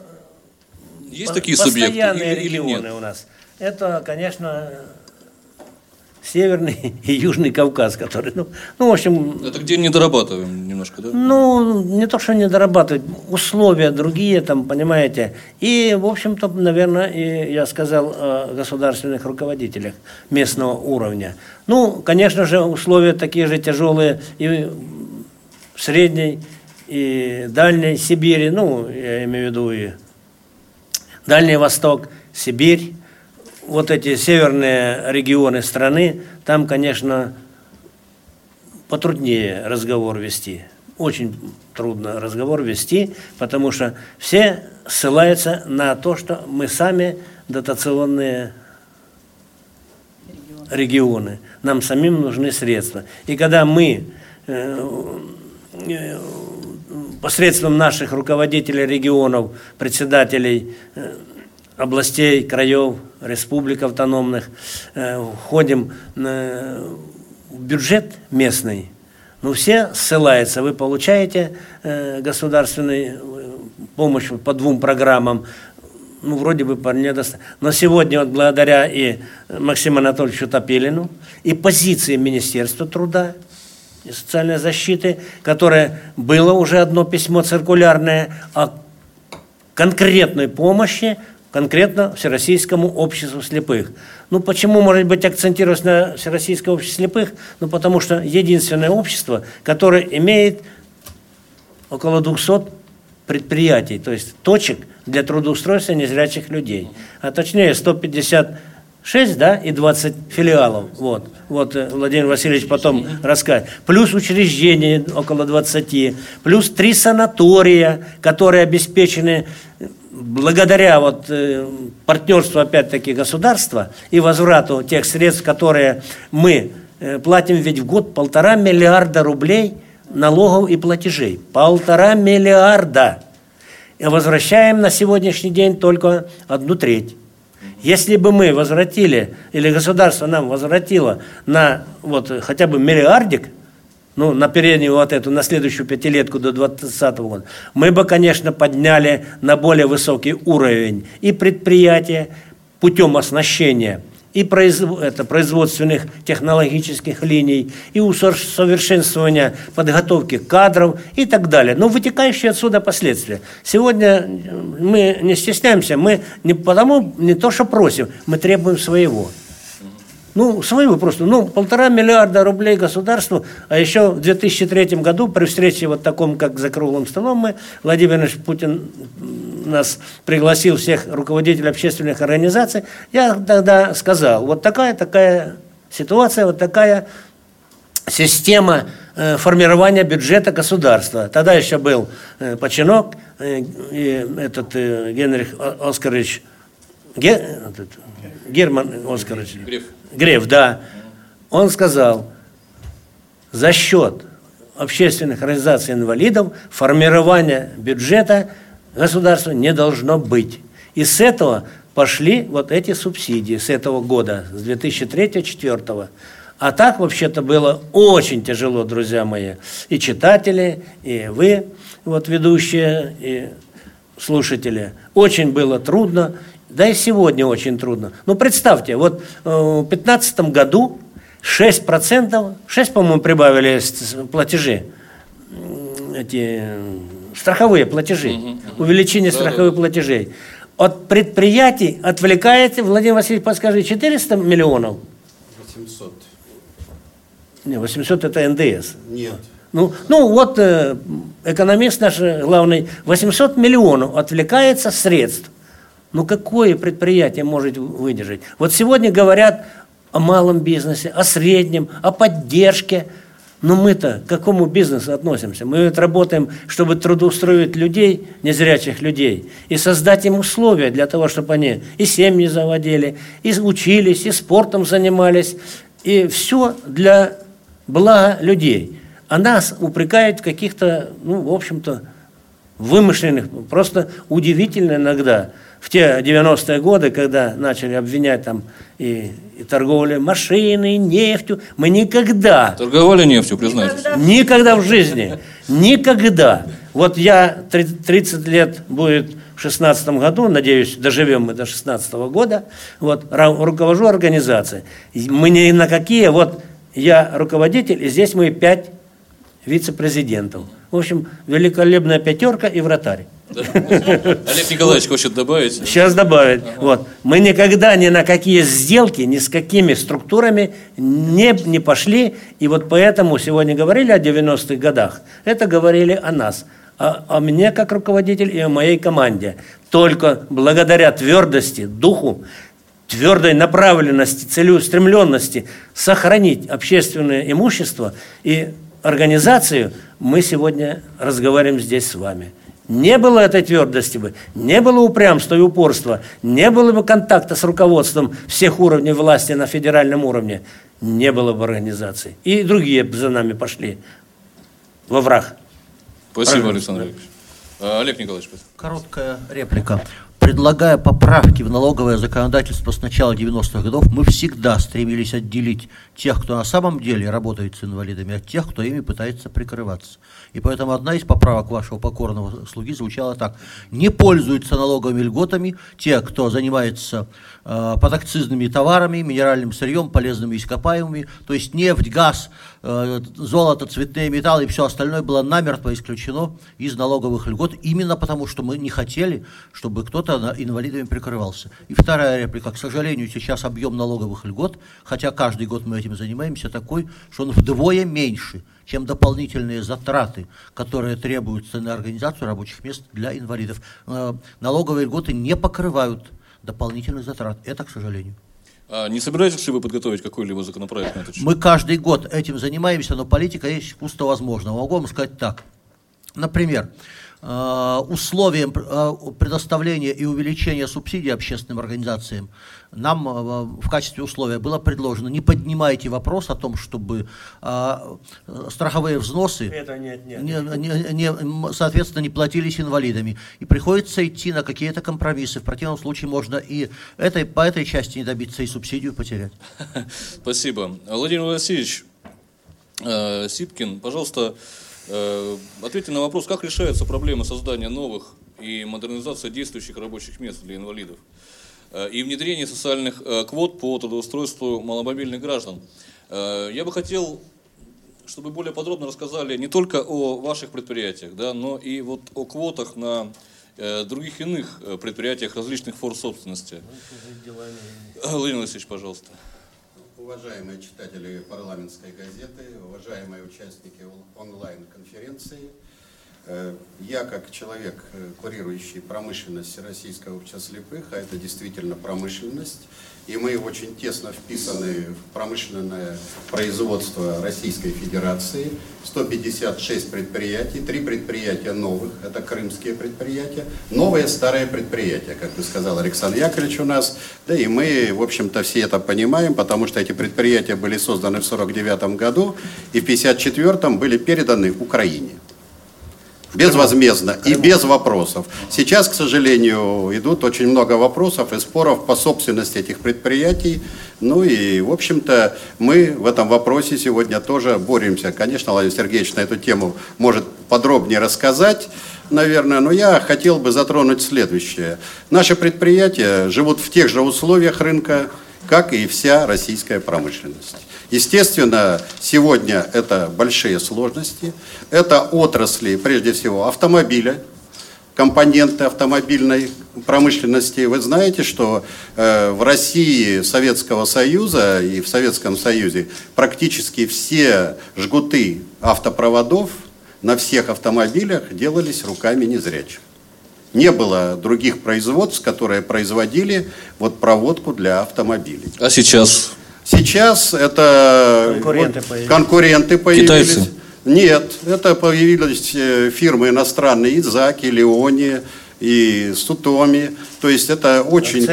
есть такие субъекты или, или нет? у нас. Это, конечно, Северный и Южный Кавказ, который, ну, ну, в общем... Это где не дорабатываем немножко, да? Ну, не то, что не дорабатывать, условия другие там, понимаете. И, в общем-то, наверное, и я сказал о государственных руководителях местного уровня. Ну, конечно же, условия такие же тяжелые и в Средней, и Дальней Сибири, ну, я имею в виду и Дальний Восток, Сибирь, вот эти северные регионы страны, там, конечно, потруднее разговор вести. Очень трудно разговор вести, потому что все ссылаются на то, что мы сами дотационные регионы. Нам самим нужны средства. И когда мы э, э, посредством наших руководителей регионов, председателей э, областей, краев, республик автономных, э, входим э, в бюджет местный, ну, все ссылаются, вы получаете э, государственную помощь по двум программам, ну, вроде бы по недостаточно. Но сегодня вот благодаря и Максиму Анатольевичу Топилину, и позиции Министерства труда и социальной защиты, которое было уже одно письмо циркулярное о конкретной помощи конкретно Всероссийскому обществу слепых. Ну, почему, может быть, акцентировать на Всероссийское общество слепых? Ну, потому что единственное общество, которое имеет около 200 предприятий, то есть точек для трудоустройства незрячих людей. А точнее 156, да, и 20 филиалов. Вот, вот э, Владимир Васильевич потом расскажет. Плюс учреждения около 20, плюс три санатория, которые обеспечены благодаря вот э, партнерству опять-таки государства и возврату тех средств, которые мы э, платим ведь в год полтора миллиарда рублей налогов и платежей. Полтора миллиарда. И возвращаем на сегодняшний день только одну треть. Если бы мы возвратили, или государство нам возвратило на вот хотя бы миллиардик, ну, на переднюю вот эту, на следующую пятилетку до 2020 года, мы бы, конечно, подняли на более высокий уровень и предприятия путем оснащения и произв... это, производственных технологических линий, и усовершенствования подготовки кадров и так далее. Но вытекающие отсюда последствия. Сегодня мы не стесняемся, мы не потому, не то что просим, мы требуем своего. Ну, своего просто. Ну, полтора миллиарда рублей государству, а еще в 2003 году при встрече вот таком, как за круглым столом мы, Владимир Ильич Путин нас пригласил всех руководителей общественных организаций, я тогда сказал, вот такая-такая ситуация, вот такая система э, формирования бюджета государства. Тогда еще был э, Починок, э, этот Генрих Оскарович Ге- этот, Герман Оскарович. Греф. Греф, да. Он сказал, за счет общественных организаций инвалидов формирование бюджета государства не должно быть. И с этого пошли вот эти субсидии с этого года, с 2003-2004. А так вообще-то было очень тяжело, друзья мои. И читатели, и вы, вот ведущие, и слушатели. Очень было трудно, да и сегодня очень трудно. Ну, представьте, вот э, в 2015 году 6%, 6, по-моему, прибавили платежи, эти страховые платежи, увеличение страховых платежей. От предприятий отвлекаете, Владимир Васильевич, подскажи, 400 миллионов? 800. Не, 800 это НДС. Нет. Ну, ну вот э, экономист наш э, главный, 800 миллионов отвлекается средств. Ну какое предприятие может выдержать? Вот сегодня говорят о малом бизнесе, о среднем, о поддержке. Но мы-то к какому бизнесу относимся? Мы ведь работаем, чтобы трудоустроить людей, незрячих людей, и создать им условия для того, чтобы они и семьи заводили, и учились, и спортом занимались, и все для блага людей. А нас упрекают в каких-то, ну, в общем-то, вымышленных, просто удивительно иногда. В те 90-е годы, когда начали обвинять там и, и торговлю машиной, и нефтью, мы никогда Торговали нефтью, признайтесь. Никогда в жизни. Никогда. Вот я три- 30 лет будет в 16 году, надеюсь, доживем мы до 16 года, вот, руковожу организацией. Мы ни на какие, вот я руководитель, и здесь мы пять вице-президентов. В общем, великолепная пятерка и вратарь. Да? Олег Николаевич хочет добавить. Сейчас добавить. Вот. Мы никогда ни на какие сделки, ни с какими структурами не, не пошли. И вот поэтому сегодня говорили о 90-х годах. Это говорили о нас. О, о мне как руководитель и о моей команде. Только благодаря твердости, духу, твердой направленности, целеустремленности сохранить общественное имущество и организацию, мы сегодня разговариваем здесь с вами. Не было этой твердости бы, не было упрямства и упорства, не было бы контакта с руководством всех уровней власти на федеральном уровне, не было бы организации. И другие бы за нами пошли во враг. Спасибо, Александр Олегович. А, Олег Николаевич, спасибо. Короткая реплика. Предлагая поправки в налоговое законодательство с начала 90-х годов, мы всегда стремились отделить тех, кто на самом деле работает с инвалидами, от тех, кто ими пытается прикрываться. И поэтому одна из поправок вашего покорного слуги звучала так. Не пользуются налоговыми льготами те, кто занимается э, подакцизными товарами, минеральным сырьем, полезными ископаемыми, то есть нефть, газ, золото, цветные металлы и все остальное было намертво исключено из налоговых льгот, именно потому, что мы не хотели, чтобы кто-то инвалидами прикрывался. И вторая реплика. К сожалению, сейчас объем налоговых льгот, хотя каждый год мы этим занимаемся, такой, что он вдвое меньше, чем дополнительные затраты, которые требуются на организацию рабочих мест для инвалидов. Э, Налоговые льготы не покрывают дополнительных затрат. Это, к сожалению. А не собираетесь ли вы подготовить какой-либо законопроект на этот счет? Мы каждый год этим занимаемся, но политика есть искусство возможного. Могу вам сказать так. Например, условием э, предоставления и увеличения субсидий общественным организациям нам э, в качестве условия было предложено не поднимайте вопрос о том, чтобы э, э, страховые взносы Это нет, нет. не- не- соответственно, не платились инвалидами. И приходится идти на какие-то компромиссы. В противном случае можно и этой, по этой части не добиться, и субсидию потерять. [laughs] Спасибо. Владимир Васильевич э, Сипкин, пожалуйста, э, ответьте на вопрос, как решается проблема создания новых и модернизация действующих рабочих мест для инвалидов э, и внедрение социальных э, квот по трудоустройству маломобильных граждан. Э, Я бы хотел, чтобы более подробно рассказали не только о ваших предприятиях, да, но и вот о квотах на э, других иных э, предприятиях различных форм собственности. Э, Владимир Васильевич, пожалуйста. Уважаемые читатели парламентской газеты, уважаемые участники он- онлайн-конференции, Э, я, как человек, э, курирующий промышленность Российского общества слепых, а это действительно промышленность, и мы очень тесно вписаны в промышленное производство Российской Федерации. 156 предприятий, три предприятия новых, это крымские предприятия, новые старые предприятия, как бы сказал Александр Яковлевич у нас. Да и мы, в общем-то, все это понимаем, потому что эти предприятия были созданы в 1949 году и в 1954 были переданы Украине безвозмездно и без вопросов. Сейчас, к сожалению, идут очень много вопросов и споров по собственности этих предприятий. Ну и, в общем-то, мы в этом вопросе сегодня тоже боремся. Конечно, Владимир Сергеевич на эту тему может подробнее рассказать, наверное, но я хотел бы затронуть следующее. Наши предприятия живут в тех же условиях рынка, как и вся российская промышленность. Естественно, сегодня это большие сложности. Это отрасли, прежде всего, автомобиля, компоненты автомобильной промышленности. Вы знаете, что э, в России Советского Союза и в Советском Союзе практически все жгуты автопроводов на всех автомобилях делались руками незрячих. Не было других производств, которые производили вот проводку для автомобилей. А сейчас? Сейчас это конкуренты, вот, появились. конкуренты появились. Китайцы? Нет, это появились э, фирмы иностранные, Изаки, Леони и Сутоми. То есть это очень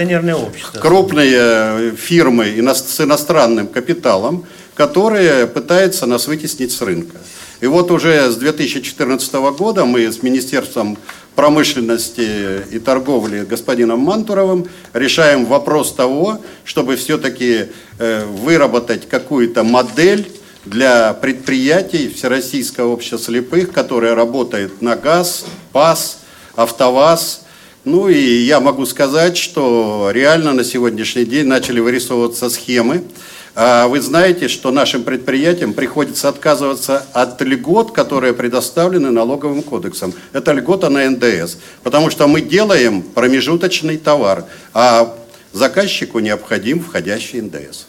крупные фирмы с иностранным капиталом, которые пытаются нас вытеснить с рынка. И вот уже с 2014 года мы с Министерством промышленности и торговли господином Мантуровым решаем вопрос того, чтобы все-таки э, выработать какую-то модель для предприятий Всероссийского общества слепых, которое работает на газ, ПАС, АвтоВАЗ. Ну и я могу сказать, что реально на сегодняшний день начали вырисовываться схемы, вы знаете, что нашим предприятиям приходится отказываться от льгот, которые предоставлены налоговым кодексом. Это льгота на НДС. Потому что мы делаем промежуточный товар, а заказчику необходим входящий НДС.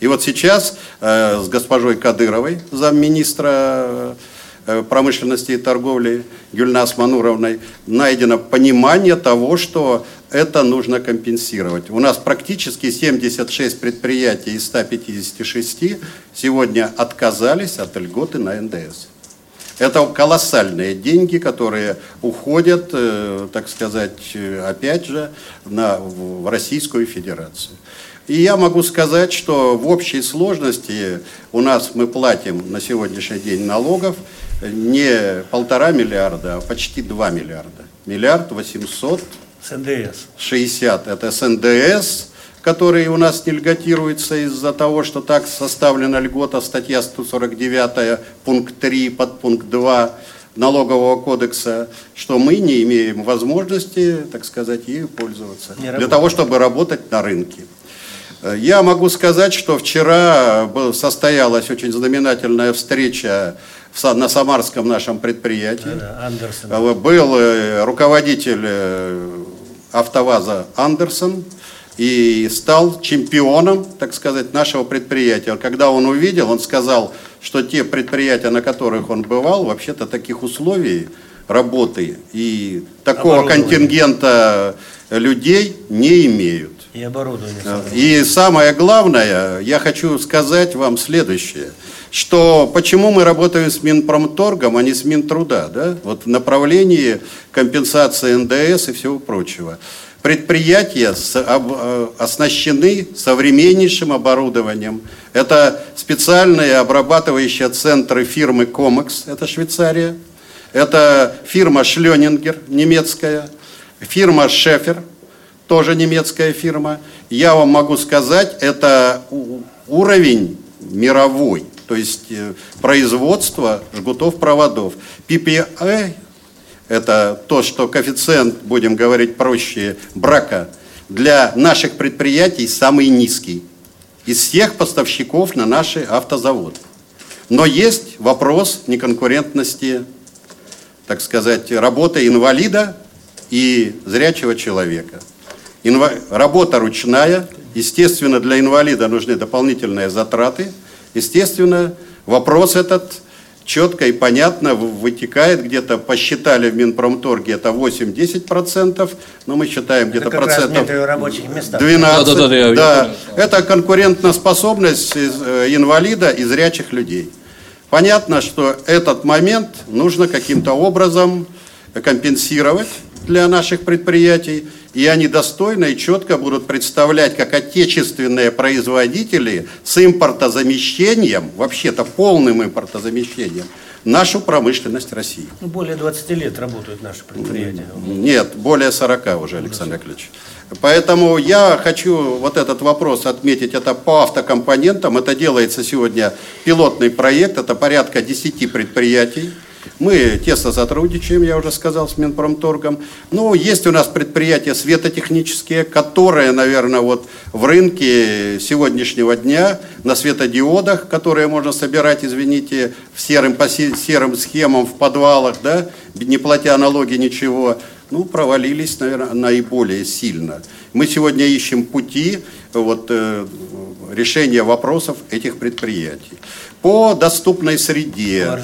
И вот сейчас э, с госпожой Кадыровой, замминистра э, промышленности и торговли Гюльнас Мануровной, найдено понимание того, что это нужно компенсировать. У нас практически 76 предприятий из 156 сегодня отказались от льготы на НДС. Это колоссальные деньги, которые уходят, э, так сказать, опять же, на, в Российскую Федерацию. И я могу сказать, что в общей сложности у нас мы платим на сегодняшний день налогов не полтора миллиарда, а почти два миллиарда. Миллиард восемьсот С НДС. 60 это с НДС, который у нас не льготируется из-за того, что так составлена льгота, статья 149, пункт 3, подпункт 2 налогового кодекса, что мы не имеем возможности, так сказать, ею пользоваться. Не для работает. того, чтобы работать на рынке. Я могу сказать, что вчера состоялась очень знаменательная встреча на Самарском нашем предприятии. Да, Андерсон. Э, Был э, руководитель э, АвтоВАЗа Андерсон и стал чемпионом, так сказать, нашего предприятия. Когда он увидел, он сказал, что те предприятия, на которых он бывал, вообще-то таких условий работы и такого контингента людей не имеют. И оборудование. И самое главное, я хочу сказать вам следующее, что почему мы работаем с Минпромторгом, а не с Минтруда, да? вот в направлении компенсации НДС и всего прочего. Предприятия э, оснащены современнейшим оборудованием. Это специальные обрабатывающие центры фирмы Комекс, это Швейцария. Это фирма Шленингер, немецкая. Фирма Шефер, тоже немецкая фирма. Я вам могу сказать, это уровень мировой, то есть э, производство жгутов проводов. PPI – это то, что коэффициент, будем говорить проще, брака для наших предприятий самый низкий из всех поставщиков на наши автозаводы. Но есть вопрос неконкурентности, так сказать, работы инвалида и зрячего человека. Инва- Работа ручная, естественно, для инвалида нужны дополнительные затраты. Естественно, вопрос этот четко и понятно вытекает где-то, посчитали в Минпромторге, это 8-10%, но мы считаем где-то процентов рабочих местах. 12. Да, да, да, да. понял. Это конкурентоспособность э, инвалида и зрячих людей. Понятно, что этот момент нужно каким-то образом компенсировать для наших предприятий, и они достойно и четко будут представлять, как отечественные производители с импортозамещением, вообще-то полным импортозамещением, нашу промышленность России. Ну, более 20 лет работают наши предприятия. Нет, более 40 уже, Александр Яковлевич. Поэтому я хочу вот этот вопрос отметить, это по автокомпонентам, это делается сегодня пилотный проект, это порядка 10 предприятий. Мы тесно сотрудничаем, я уже сказал, с Минпромторгом. Ну, есть у нас предприятия светотехнические, которые, наверное, вот в рынке сегодняшнего дня на светодиодах, которые можно собирать, извините, в серым, по се- серым схемам в подвалах, да, не платя налоги, ничего, ну, провалились, наверное, наиболее сильно. Мы сегодня ищем пути вот, э, решения вопросов этих предприятий. По доступной среде.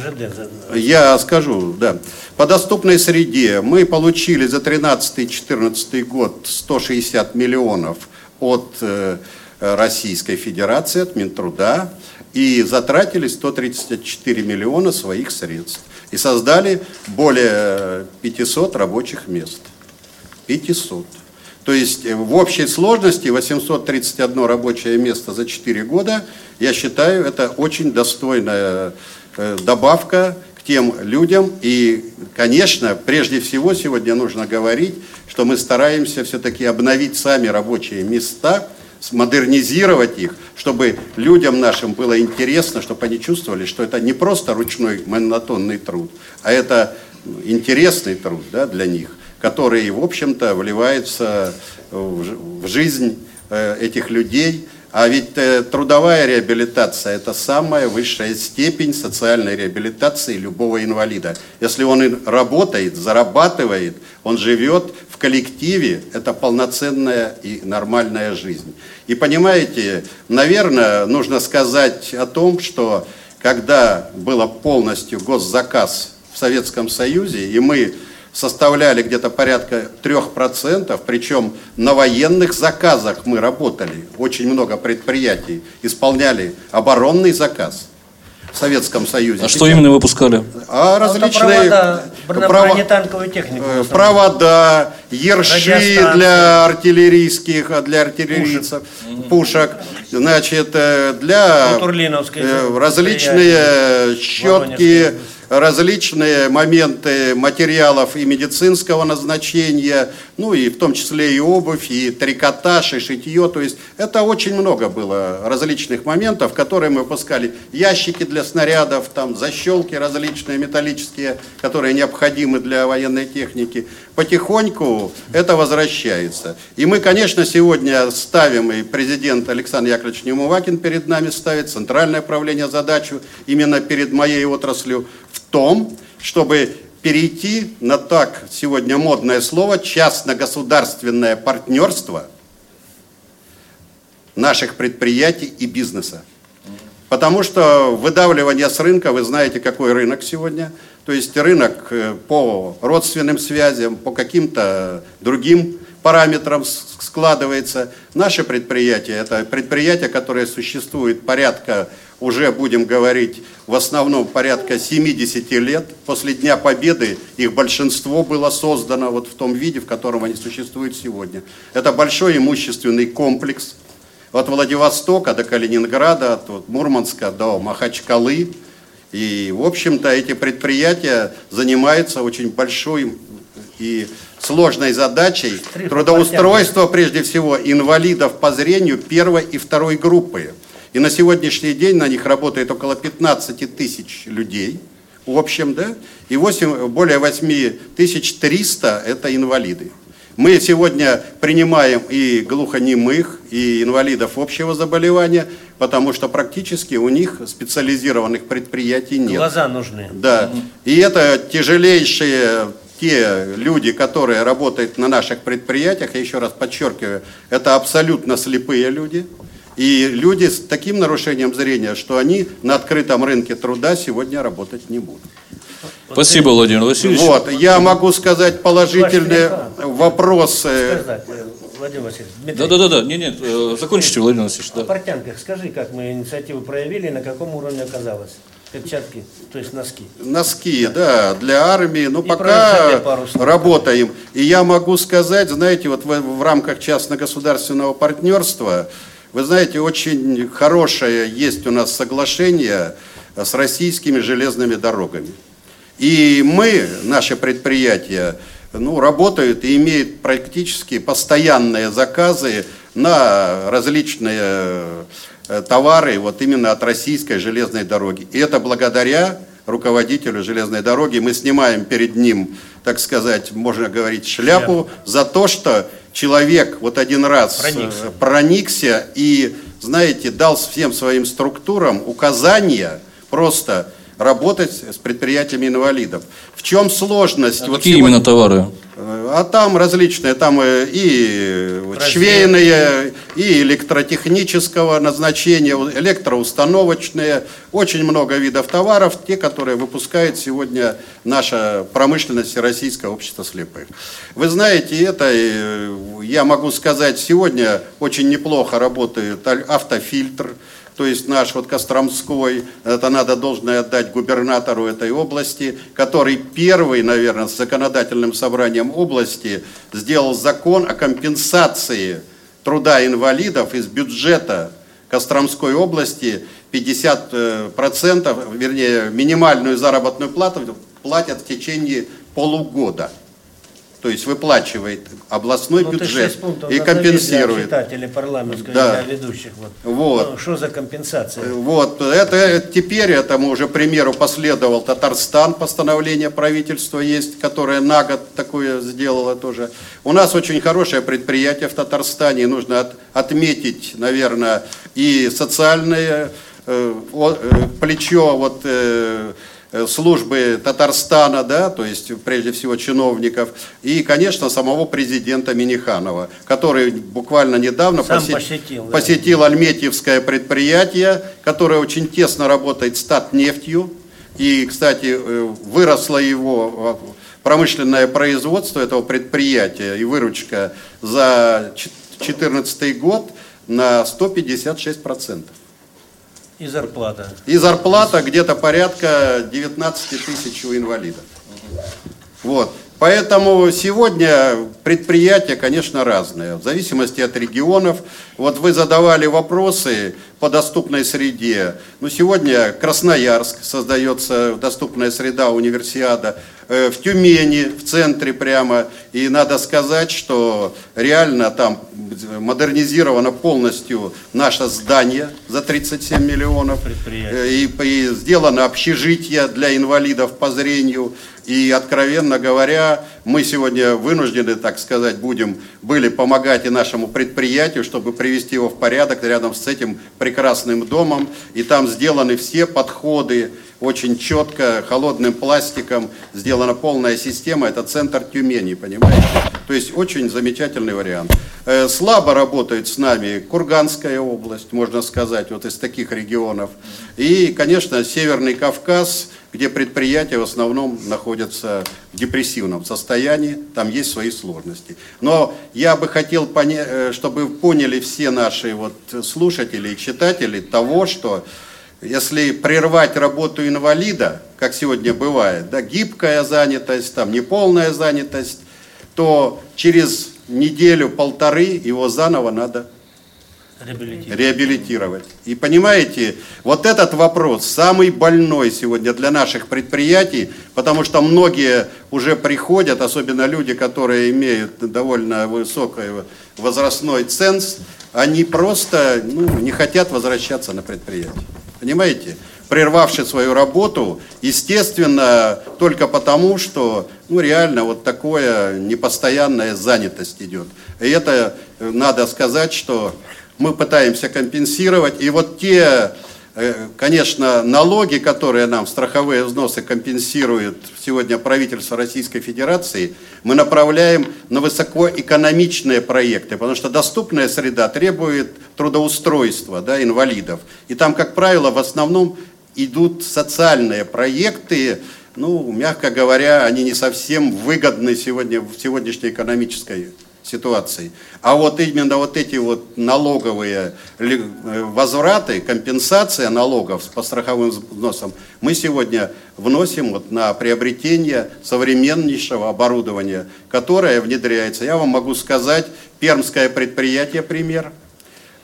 Я скажу, да. По доступной среде мы получили за 13-14 год 160 миллионов от э, Российской Федерации, от Минтруда, и затратили 134 миллиона своих средств. И создали более 500 рабочих мест. 500. То есть э, в общей сложности 831 рабочее место за 4 года, я считаю, это очень достойная э, добавка к тем людям. И, конечно, прежде всего сегодня нужно говорить, что мы стараемся все-таки обновить сами рабочие места, модернизировать их, чтобы людям нашим было интересно, чтобы они чувствовали, что это не просто ручной монотонный труд, а это ну, интересный труд да, для них, который, в общем-то, вливается в жизнь э, этих людей. А ведь э, трудовая реабилитация – это самая высшая степень социальной реабилитации любого инвалида. Если он работает, зарабатывает, он живет в коллективе, это полноценная и нормальная жизнь. И понимаете, наверное, нужно сказать о том, что когда было полностью госзаказ в Советском Союзе, и мы составляли где-то порядка 3%, причем на военных заказах мы работали. Очень много предприятий исполняли оборонный заказ в Советском Союзе. А что именно выпускали? А различные бронетанковую технику. э, провода, ерши Радиостанции. для артиллерийских, для артиллерийцев, пушек, значит, э, для э, различные щетки. Различные моменты материалов и медицинского назначения, ну и в том числе и обувь, и трикотаж, и шитье. То есть это очень много было различных моментов, которые мы выпускали. Ящики для снарядов, там защелки различные металлические, которые необходимы для военной техники. Потихоньку это возвращается. И мы, конечно, сегодня ставим, и президент Александр Яковлевич Немувакин перед нами ставит, центральное правление задачу именно перед моей отраслью в том, чтобы перейти на так сегодня модное слово частно-государственное партнерство наших предприятий и бизнеса. Потому что выдавливание с рынка, вы знаете, какой рынок сегодня. То есть рынок э, по родственным связям, по каким-то другим параметрам складывается. Наши предприятия, это предприятия, которые существуют порядка, уже будем говорить, в основном порядка 70 лет. После Дня Победы их большинство было создано вот в том виде, в котором они существуют сегодня. Это большой имущественный комплекс, от Владивостока до Калининграда, от вот Мурманска до Махачкалы. И, в общем-то, эти предприятия занимаются очень большой и сложной задачей трудоустройства, прежде всего, инвалидов по зрению первой и второй группы. И на сегодняшний день на них работает около 15 тысяч людей, в общем, да, и 8, более 8 тысяч 300 – это инвалиды. Мы сегодня принимаем и глухонемых, и инвалидов общего заболевания, потому что практически у них специализированных предприятий нет. Глаза нужны. Да. И это тяжелейшие те люди, которые работают на наших предприятиях, я еще раз подчеркиваю, это абсолютно слепые люди. И люди с таким нарушением зрения, что они на открытом рынке труда сегодня работать не будут. Спасибо, Владимир Васильевич. Вот, я могу сказать положительные вопросы. Сказать, э, Владимир Васильевич, Дмитрий, Да, да, да, да. Не, нет, э, закончите, Владимир Васильевич. о Да. портянках скажи, как мы инициативу проявили на каком уровне оказалось? Перчатки, то есть носки. Носки, да, для армии. Ну, И пока работаем. И я могу сказать, знаете, вот в, в рамках частно-государственного партнерства, вы знаете, очень хорошее есть у нас соглашение с российскими железными дорогами. И мы, наши предприятия, ну, работают и имеют практически постоянные заказы на различные э, товары вот именно от российской железной дороги. И это благодаря руководителю железной дороги. Мы снимаем перед ним, так сказать, можно говорить, шляпу за то, что человек вот один раз э, Проникся. проникся и, знаете, дал всем своим структурам указания просто работать с предприятиями инвалидов. В чем сложность? А Вот какие сегодня- именно товары? А там различные, там и вот швейные, и электротехнического назначения, электроустановочные, очень много видов товаров, те, которые выпускает сегодня наша промышленность и Российское общество слепых. Вы знаете, это, э, я могу сказать, сегодня очень неплохо работает автофильтр, то есть наш вот Костромской, это надо должное отдать губернатору этой области, который первый, наверное, с законодательным собранием области сделал закон о компенсации труда инвалидов из бюджета Костромской области 50%, э, вернее, минимальную заработную плату платят в течение полугода. То есть выплачивает областной Ну, бюджет пунктов и компенсирует. читателей парламентского, Да. ведущих. Вот. Вот. Ну, что за компенсация? Вот, это теперь этому уже примеру последовал Татарстан, постановление правительства есть, которое на год такое сделало тоже. У нас очень хорошее предприятие в Татарстане, нужно от- отметить, наверное, и социальное э, э, плечо вот, э, э, службы Татарстана, да, то есть прежде всего чиновников, и, конечно, самого президента Миниханова, который буквально недавно Сам посе- посетил, да. посетил Альметьевское предприятие, которое очень тесно работает с Татнефтью. И, кстати, э, выросло его э, промышленное производство этого предприятия и выручка за 2014 год на 156%. И зарплата. И зарплата где-то порядка 19 тысяч у инвалидов. Вот. Поэтому сегодня предприятия, конечно, разные, в зависимости от регионов. Вот вы задавали вопросы по доступной среде. Ну, сегодня Красноярск создается доступная среда, универсиада. Э, В Тюмени, в центре прямо. И надо сказать, что реально там модернизировано полностью наше здание за 37 миллионов. Э, и, и сделано общежитие для инвалидов по зрению. И, откровенно говоря, мы сегодня вынуждены, так сказать, будем, были помогать и нашему предприятию, чтобы привести его в порядок рядом с этим прекрасным домом. И там сделаны все подходы, очень четко, холодным пластиком сделана полная система. Это центр Тюмени, понимаете? То есть очень замечательный вариант. Э, Слабо работает с нами Курганская область, можно сказать, вот из таких регионов. И, конечно, Северный Кавказ, где предприятия в основном находятся в депрессивном состоянии, там есть свои сложности. Но я бы хотел, э, чтобы поняли все наши вот слушатели и читатели того, что если прервать работу инвалида, как сегодня бывает, да, гибкая занятость, там неполная занятость, то через неделю-полторы его заново надо Реабилитировать. реабилитировать. И понимаете, вот этот вопрос самый больной сегодня для наших предприятий, потому что многие уже приходят, особенно люди, которые имеют довольно высокий возрастной ценз, они просто ну, не хотят возвращаться на предприятие. Понимаете? Прервавши свою работу, естественно, только потому, что ну, реально вот такое непостоянная занятость идет. И это э, надо сказать, что мы пытаемся компенсировать. И вот те конечно, налоги, которые нам страховые взносы компенсирует сегодня правительство Российской Федерации, мы направляем на высокоэкономичные проекты, потому что доступная среда требует трудоустройства да, инвалидов. И там, как правило, в основном идут социальные проекты, ну, мягко говоря, они не совсем выгодны сегодня в сегодняшней экономической ситуации. А вот именно вот эти вот налоговые э, возвраты, компенсация налогов по страховым взносам мы сегодня вносим вот на приобретение современнейшего оборудования, которое внедряется. Я вам могу сказать, пермское предприятие пример.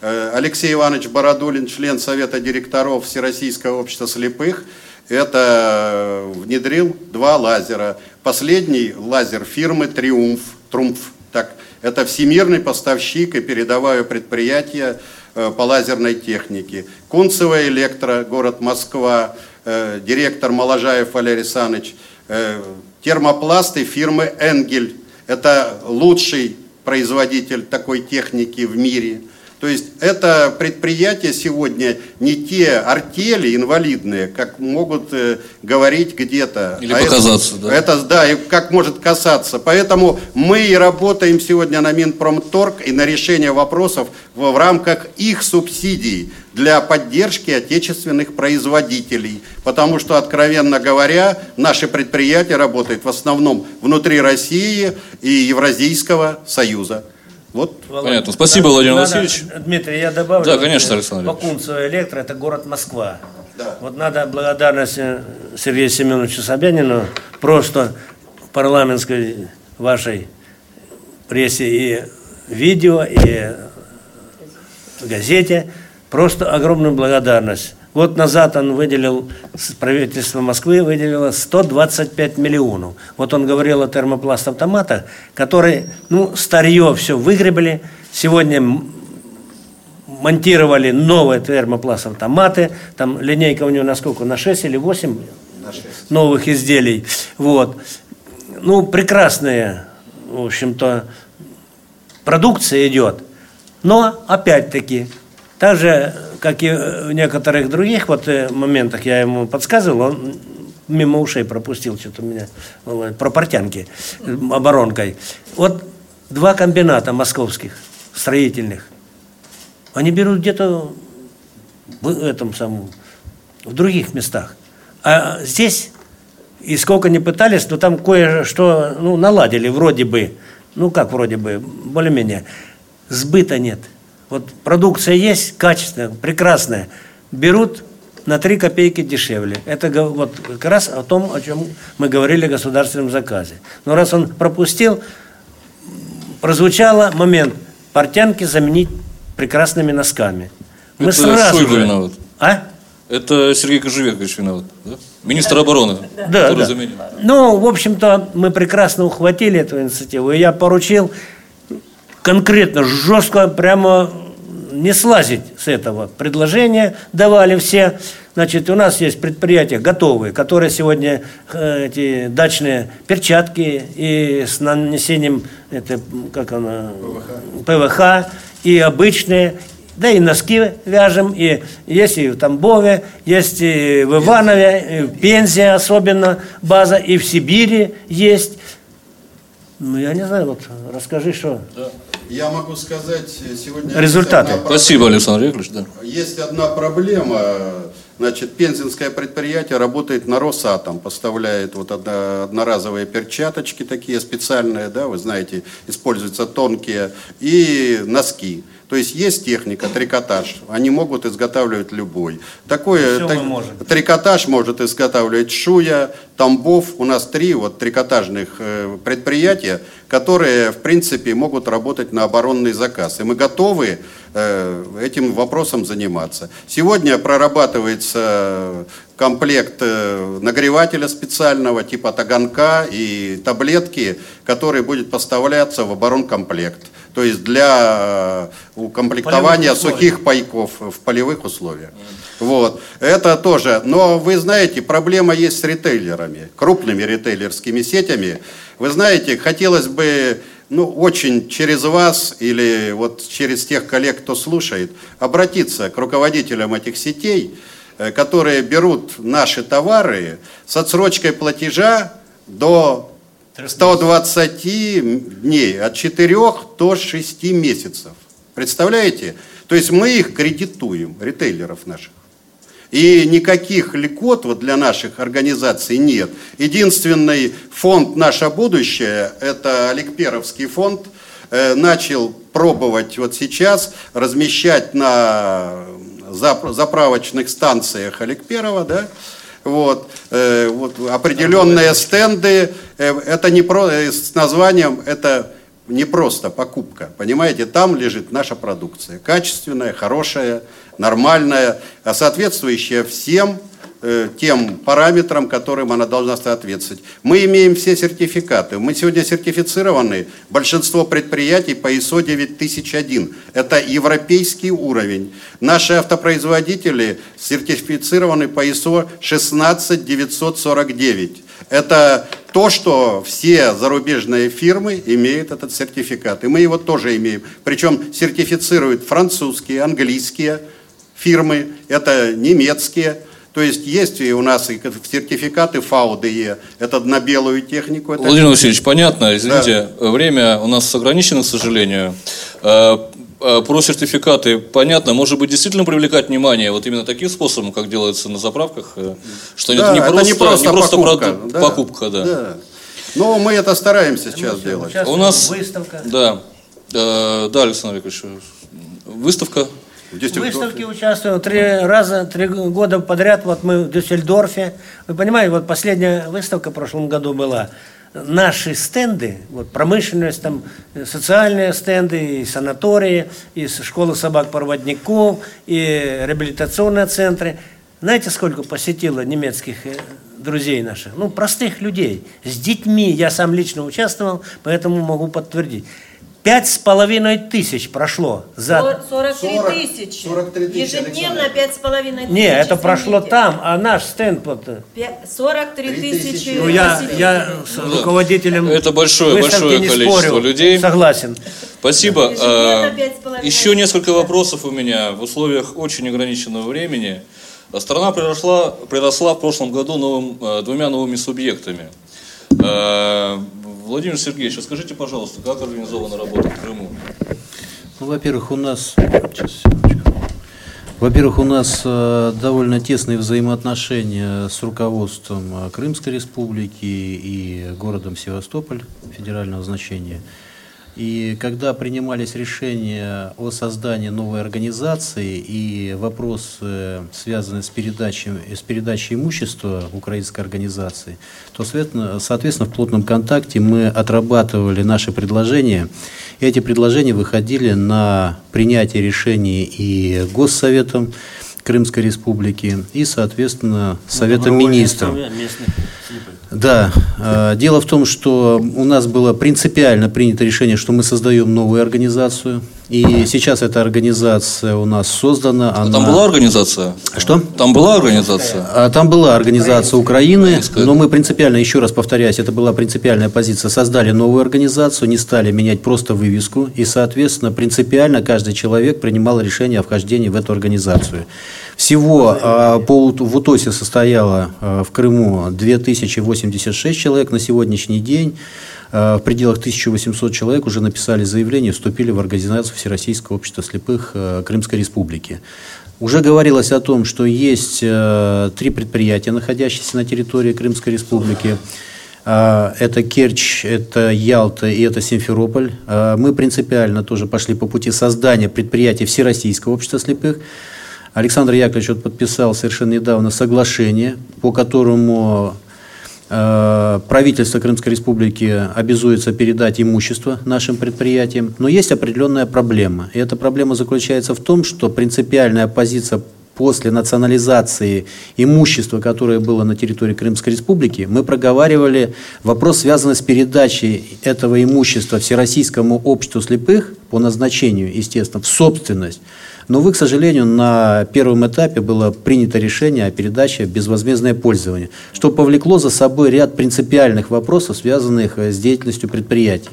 Э, Алексей Иванович Бородулин, член Совета директоров Всероссийского общества слепых, это э, внедрил два лазера. Последний лазер фирмы «Триумф», «Трумф», так это всемирный поставщик и передовое предприятие э, по лазерной технике. Кунцево электро, город Москва, э, директор Моложаев Валерий Саныч, э, термопласты фирмы «Энгель». Это лучший производитель такой техники в мире – то есть это предприятия сегодня не те артели инвалидные, как могут э, говорить где-то. Или а показаться, это, да. Это, да, и как может касаться. Поэтому мы и работаем сегодня на Минпромторг и на решение вопросов в, в рамках их субсидий для поддержки отечественных производителей. Потому что, откровенно говоря, наши предприятия работают в основном внутри России и Евразийского Союза. Вот. Понятно. Спасибо, Владимир надо, Васильевич. Дмитрий, я добавлю. Да, конечно, Александр Бакунцево электро – это город Москва. Да. Вот надо благодарность Сергею Семеновичу Собянину просто парламентской вашей прессе и видео, и газете. Просто огромную благодарность. Год назад он выделил, правительство Москвы выделило 125 миллионов. Вот он говорил о термопласт-автоматах, которые, ну, старье все выгребли. Сегодня монтировали новые термопласт-автоматы. Там линейка у него на сколько? На 6 или 8 на 6. новых изделий. Вот. Ну, прекрасная, в общем-то, продукция идет. Но, опять-таки, также как и в некоторых других вот э, моментах я ему подсказывал, он мимо ушей пропустил что-то у меня про портянки оборонкой. Вот два комбината московских строительных, они берут где-то в этом самом, в других местах. А здесь, и сколько не пытались, но там кое-что ну, наладили вроде бы, ну как вроде бы, более-менее, сбыта нет – вот продукция есть, качественная, прекрасная. Берут на 3 копейки дешевле. Это вот как раз о том, о чем мы говорили в государственном заказе. Но раз он пропустил, прозвучало момент портянки заменить прекрасными носками. Мы Это сразу Шойгу же... виноват. А? Это Сергей Кожевекович виноват, да? Министр обороны, да, да. заменил. Ну, в общем-то, мы прекрасно ухватили эту инициативу. И я поручил конкретно, жестко, прямо не слазить с этого предложения давали все. Значит, у нас есть предприятия готовые, которые сегодня э, эти дачные перчатки и с нанесением это, как оно, ПВХ. ПВХ и обычные, да и носки вяжем, и есть и в Тамбове, есть и в Иванове, и в Пензе особенно база, и в Сибири есть. Ну, я не знаю, вот расскажи, что... Да. Я могу сказать сегодня... Результаты. Спасибо, Александр Яковлевич. Да. Есть одна проблема. Значит, пензенское предприятие работает на Росатом, поставляет вот одноразовые перчаточки такие специальные, да, вы знаете, используются тонкие, и носки. То есть есть техника, трикотаж, они могут изготавливать любой. Такое, так, трикотаж может изготавливать Шуя, Тамбов. У нас три вот трикотажных э, предприятия, которые, в принципе, могут работать на оборонный заказ. И мы готовы э, этим вопросом заниматься. Сегодня прорабатывается комплект э, нагревателя специального типа таганка и таблетки, который будет поставляться в оборонкомплект. То есть для э, укомплектования сухих пайков в полевых условиях. Вот. Это тоже. Но вы знаете, проблема есть с ритейлерами, крупными ритейлерскими сетями. Вы знаете, хотелось бы ну, очень через вас или вот через тех коллег, кто слушает, обратиться к руководителям этих сетей, э, которые берут наши товары с отсрочкой платежа до 120 дней, от 4 до 6 месяцев. Представляете? То есть мы их кредитуем, ритейлеров наших. И никаких льгот вот для наших организаций нет. Единственный фонд «Наше будущее» – это Олегперовский фонд, э, начал пробовать вот сейчас размещать на заправочных станциях Олегперова, да, вот, э, вот определенные стенды, э, это не про, с названием, это не просто покупка, понимаете, там лежит наша продукция, качественная, хорошая, нормальная, а соответствующая всем э, тем параметрам, которым она должна соответствовать. Мы имеем все сертификаты. Мы сегодня сертифицированы, большинство предприятий по ISO 9001. Это европейский уровень. Наши автопроизводители сертифицированы по ISO 16949. Это то, что все зарубежные фирмы имеют этот сертификат. И мы его тоже имеем. Причем сертифицируют французские, английские фирмы, это немецкие. То есть есть и у нас и сертификаты ФАУ-ДЕ, это на белую технику. Это... Владимир Васильевич, понятно, извините, да. время у нас ограничено, к сожалению. Э, э, про сертификаты понятно, может быть, действительно привлекать внимание вот именно таким способом, как делается на заправках, э, что да, это, не, просто, не просто, не просто покупка, прод... да, покупка да. да. Но мы это стараемся сейчас делать. У нас выставка. Да, да, Александр Викторович, выставка в выставке участвую три раза, три года подряд. Вот мы в Дюссельдорфе. Вы понимаете, вот последняя выставка в прошлом году была. Наши стенды, вот промышленность, там, социальные стенды, и санатории, и школы собак-проводников, и реабилитационные центры. Знаете, сколько посетило немецких э, друзей наших? Ну, простых людей. С детьми я сам лично участвовал, поэтому могу подтвердить. Пять с половиной тысяч прошло за... 43 тысячи. 43 тысячи, Ежедневно пять с половиной тысяч. Не, это прошло там, а наш стенд... Вот... 43 тысячи. Ну, я, я с руководителем Это большое, большое количество спорю. людей. Согласен. Спасибо. А, еще несколько вопросов у меня в условиях очень ограниченного времени. Страна приросла, приросла в прошлом году новым, э, двумя новыми субъектами. Владимир Сергеевич, а скажите, пожалуйста, как организована работа в Крыму? Ну, во-первых, у нас... Сейчас, во-первых, у нас э, довольно тесные взаимоотношения с руководством э, Крымской Республики и городом Севастополь федерального значения. И когда принимались решения о создании новой организации и вопросы, связанные с передачей, с передачей имущества украинской организации, то, соответственно, в плотном контакте мы отрабатывали наши предложения. И эти предложения выходили на принятие решений и Госсоветом Крымской Республики, и, соответственно, Советом Министров. Да, э, дело в том, что у нас было принципиально принято решение, что мы создаем новую организацию. И сейчас эта организация у нас создана. А она... Там была организация? Что? Там была организация? А, там была организация Украины, но мы принципиально, еще раз повторяюсь, это была принципиальная позиция, создали новую организацию, не стали менять просто вывеску, и, соответственно, принципиально каждый человек принимал решение о вхождении в эту организацию. Всего а, по в УТОСе состояло а, в Крыму 2086 человек на сегодняшний день. А, в пределах 1800 человек уже написали заявление вступили в организацию Всероссийского общества слепых Крымской Республики. Уже говорилось о том, что есть три предприятия, находящиеся на территории Крымской Республики. Это Керчь, это Ялта и это Симферополь. Мы принципиально тоже пошли по пути создания предприятия Всероссийского общества слепых. Александр Яковлевич вот подписал совершенно недавно соглашение, по которому э, правительство Крымской Республики обязуется передать имущество нашим предприятиям. Но есть определенная проблема. И эта проблема заключается в том, что принципиальная позиция после национализации имущества, которое было на территории Крымской Республики, мы проговаривали вопрос, связанный с передачей этого имущества Всероссийскому обществу слепых по назначению, естественно, в собственность. Но, увы, к сожалению, на первом этапе было принято решение о передаче безвозмездное пользование, что повлекло за собой ряд принципиальных вопросов, связанных с деятельностью предприятий.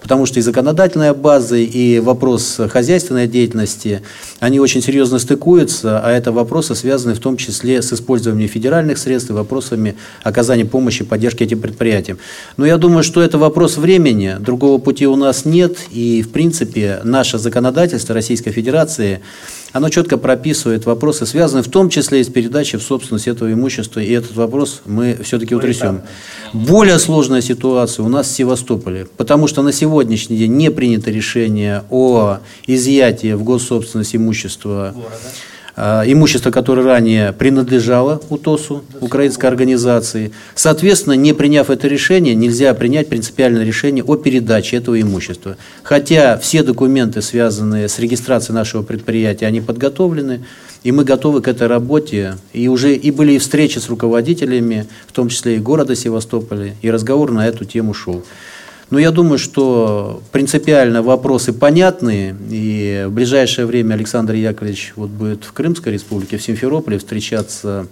Потому что и законодательная база, и вопрос хозяйственной деятельности, они очень серьезно стыкуются, а это вопросы, связанные в том числе с использованием федеральных средств и вопросами оказания помощи, поддержки этим предприятиям. Но я думаю, что это вопрос времени, другого пути у нас нет, и в принципе наше законодательство Российской Федерации оно четко прописывает вопросы, связанные в том числе и с передачей в собственность этого имущества, и этот вопрос мы все-таки утрясем. Более сложная ситуация у нас в Севастополе, потому что на сегодняшний день не принято решение о изъятии в госсобственность имущества Города имущество, которое ранее принадлежало УТОСу, украинской организации. Соответственно, не приняв это решение, нельзя принять принципиальное решение о передаче этого имущества. Хотя все документы, связанные с регистрацией нашего предприятия, они подготовлены, и мы готовы к этой работе. И уже и были и встречи с руководителями, в том числе и города Севастополя, и разговор на эту тему шел. Но я думаю, что принципиально вопросы понятные, и в ближайшее время Александр Яковлевич вот будет в Крымской республике, в Симферополе встречаться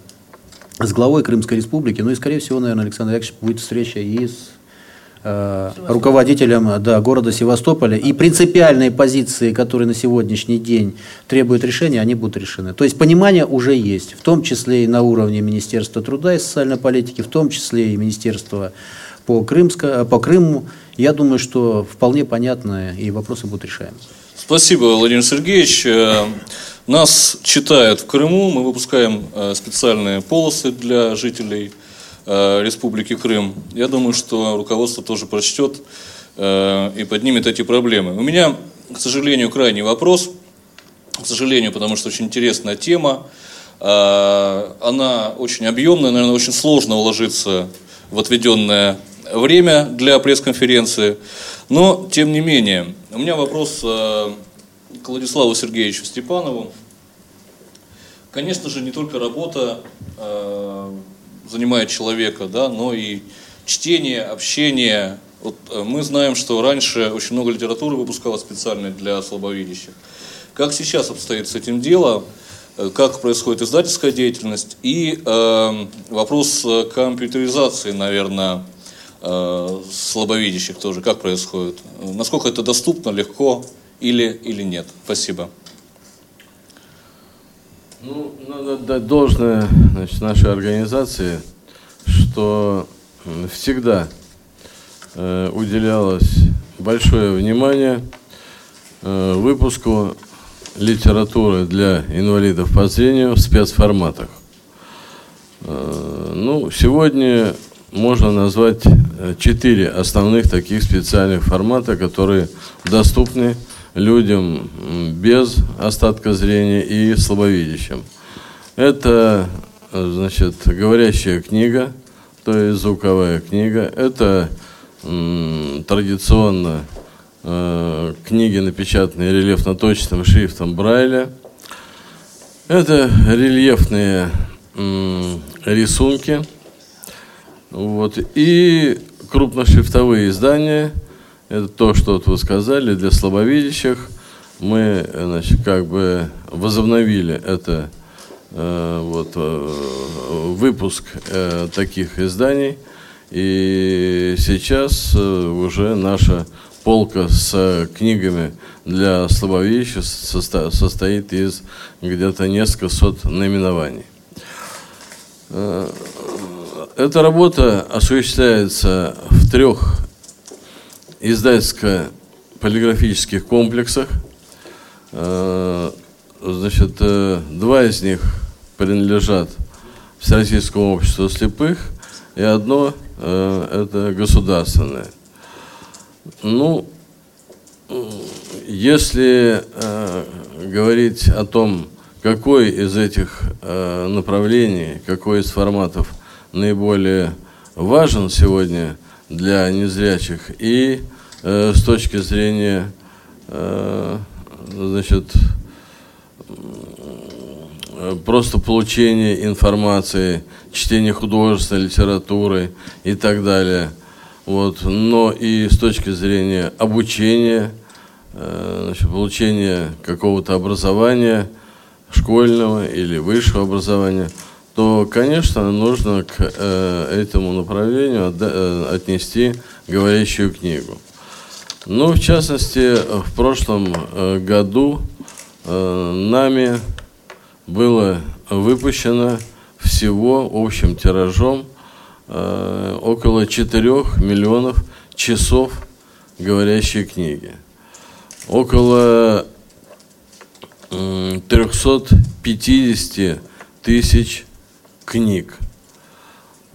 с главой Крымской республики, ну и, скорее всего, наверное, Александр Яковлевич будет встреча и с э, руководителем да, города Севастополя. И принципиальные позиции, которые на сегодняшний день требуют решения, они будут решены. То есть понимание уже есть, в том числе и на уровне Министерства труда и социальной политики, в том числе и Министерства по, Крымско, по Крыму, я думаю, что вполне понятно, и вопросы будут решаемы. Спасибо, Владимир Сергеевич. Э, нас читают в Крыму, мы выпускаем э, специальные полосы для жителей э, Республики Крым. Я думаю, что руководство тоже прочтет и поднимет эти проблемы. У меня, к сожалению, крайний вопрос. К сожалению, потому что очень интересная тема. Она очень объемная, наверное, очень сложно уложиться в отведенное время для пресс-конференции. Но, тем не менее, у меня вопрос э, к Владиславу Сергеевичу Степанову. Конечно же, не только работа э, занимает человека, да, но и чтение, общение. Вот э, мы знаем, что раньше очень много литературы выпускалось специально для слабовидящих. Как сейчас обстоит с этим дело? Как происходит издательская деятельность? И э, вопрос компьютеризации, наверное, слабовидящих тоже, как происходит? Насколько это доступно, легко или, или нет? Спасибо. Ну, надо дать должное значит, нашей организации, что всегда э, уделялось большое внимание э, выпуску литературы для инвалидов по зрению в спецформатах. Э, ну, сегодня можно назвать э, четыре основных таких специальных формата, которые доступны людям без остатка зрения и слабовидящим. Это, э, значит, говорящая книга, то есть звуковая книга. Это м, традиционно э, книги, напечатанные рельефно-точным шрифтом Брайля. Это рельефные м, рисунки – вот. И крупношрифтовые издания, это то, что вот вы сказали, для слабовидящих. Мы, значит, как бы возобновили это э, вот, э, выпуск э, таких изданий. И сейчас э, уже наша полка с книгами для слабовидящих состо, состоит из где-то несколько сот наименований. Эта работа осуществляется в трех издательско-полиграфических комплексах. Э, значит, э, два из них принадлежат Всероссийскому обществу слепых, и одно э, это государственное. Ну, если говорить о том, какой из этих направлений, какой из форматов – наиболее важен сегодня для незрячих и э, с точки зрения э, значит, просто получения информации, чтения художественной литературы и так далее. Вот. Но и с точки зрения обучения, э, значит, получения какого-то образования, школьного или высшего образования – то, конечно, нужно к э, этому направлению от, э, отнести говорящую книгу. Ну, в частности, в прошлом э, году э, нами было выпущено всего общим тиражом э, около 4 миллионов часов говорящей книги. Около 350 тысяч книг.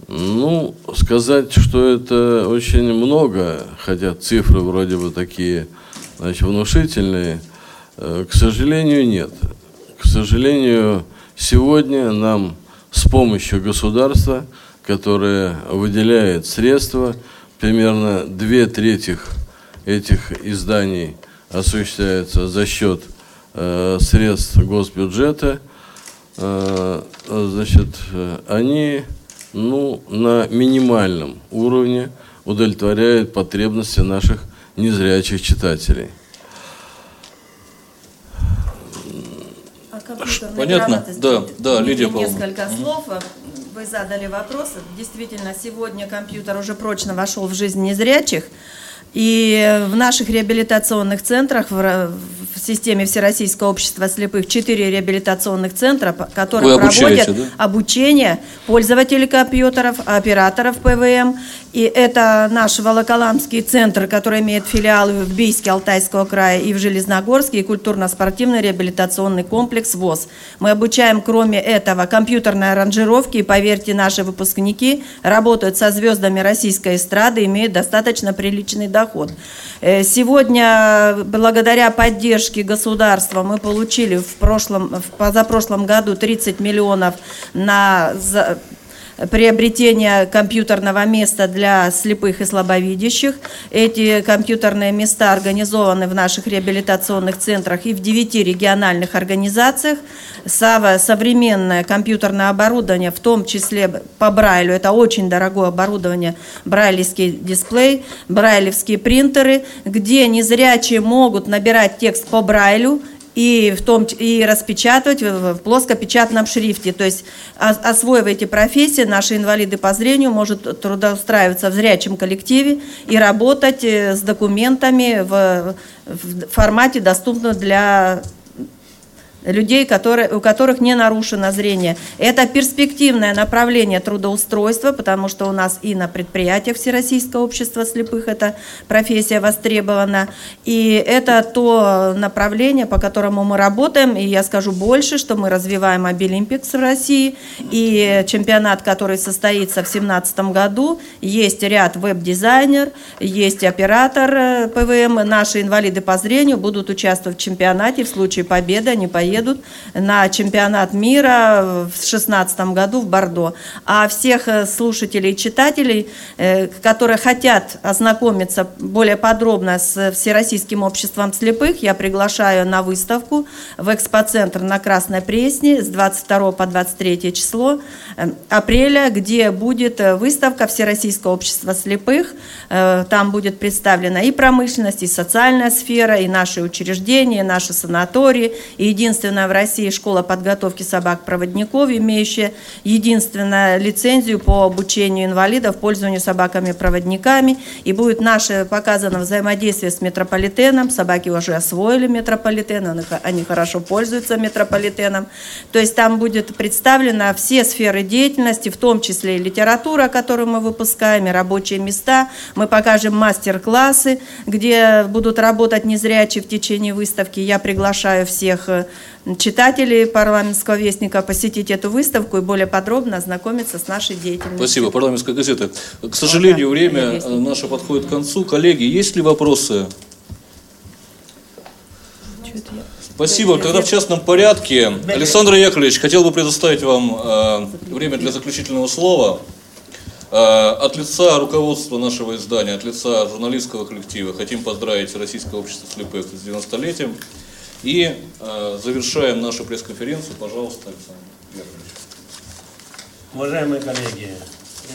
Ну, сказать, что это очень много, хотя цифры вроде бы такие, значит, внушительные, к сожалению, нет. К сожалению, сегодня нам с помощью государства, которое выделяет средства, примерно две трети этих изданий осуществляется за счет э, средств госбюджета, э, значит, они ну, на минимальном уровне удовлетворяют потребности наших незрячих читателей. Понятно? Да, да, Лидия Павловна. Несколько слов. Вы задали вопрос. Действительно, сегодня компьютер уже прочно вошел в жизнь незрячих. И в наших реабилитационных центрах, в, в системе Всероссийского общества слепых, четыре реабилитационных центра, которые проводят да? обучение пользователей компьютеров, операторов ПВМ. И это наш Волоколамский центр, который имеет филиалы в Бийске, Алтайского края и в Железногорске, и культурно-спортивный реабилитационный комплекс ВОЗ. Мы обучаем, кроме этого, компьютерной аранжировки, и, поверьте, наши выпускники работают со звездами российской эстрады, имеют достаточно приличный доход доход. Э, сегодня, благодаря поддержке государства, мы получили в прошлом, в позапрошлом году 30 миллионов на приобретение компьютерного места для слепых и слабовидящих. Эти компьютерные места организованы в наших реабилитационных центрах и в девяти региональных организациях. Современное компьютерное оборудование, в том числе по Брайлю, это очень дорогое оборудование, брайлевский дисплей, брайлевские принтеры, где незрячие могут набирать текст по Брайлю, и, в том, и распечатывать в плоскопечатном шрифте. То есть, освоив эти профессии, наши инвалиды по зрению могут трудоустраиваться в зрячем коллективе и работать э, с документами в, в формате, доступном для людей, которые, у которых не нарушено зрение. Это перспективное направление трудоустройства, потому что у нас и на предприятиях Всероссийского общества слепых эта профессия востребована. И это то направление, по которому мы работаем. И я скажу больше, что мы развиваем Обилимпикс в России. И чемпионат, который состоится в 2017 году, есть ряд веб-дизайнер, есть оператор э, ПВМ. Наши инвалиды по зрению будут участвовать в чемпионате. В случае победы они поедут поедут на чемпионат мира в 2016 году в Бордо. А всех э, слушателей и читателей, э, которые хотят ознакомиться более подробно с Всероссийским обществом слепых, я приглашаю на выставку в экспоцентр на Красной Пресне с 22 по 23 число э, апреля, где будет выставка Всероссийского общества слепых. Там будет представлена и промышленность, и социальная сфера, и наши учреждения, и наши санатории, и единственное единственная в России школа подготовки собак-проводников, имеющая единственную лицензию по обучению инвалидов пользованию собаками-проводниками. И будет наше показано взаимодействие с метрополитеном. Собаки уже освоили метрополитен, они хорошо пользуются метрополитеном. То есть там будет представлена все сферы деятельности, в том числе и литература, которую мы выпускаем, и рабочие места. Мы покажем мастер-классы, где будут работать незрячие в течение выставки. Я приглашаю всех читателей парламентского вестника посетить эту выставку и более подробно ознакомиться с нашей деятельностью. Спасибо. Парламентская газета. К сожалению, время наше подходит к концу. Коллеги, есть ли вопросы? Спасибо. Тогда в частном порядке. Александр Яковлевич, хотел бы предоставить вам э, время для заключительного слова. Э, от лица руководства нашего издания, от лица журналистского коллектива хотим поздравить Российское общество слепых с 90-летием. И э, завершаем нашу пресс-конференцию. Пожалуйста, Александр Яковлевич. Уважаемые коллеги,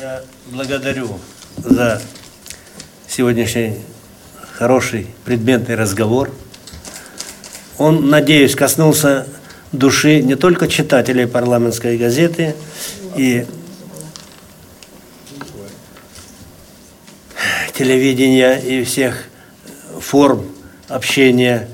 я благодарю за сегодняшний хороший предметный разговор. Он, надеюсь, коснулся души не только читателей парламентской газеты и телевидения и всех форм общения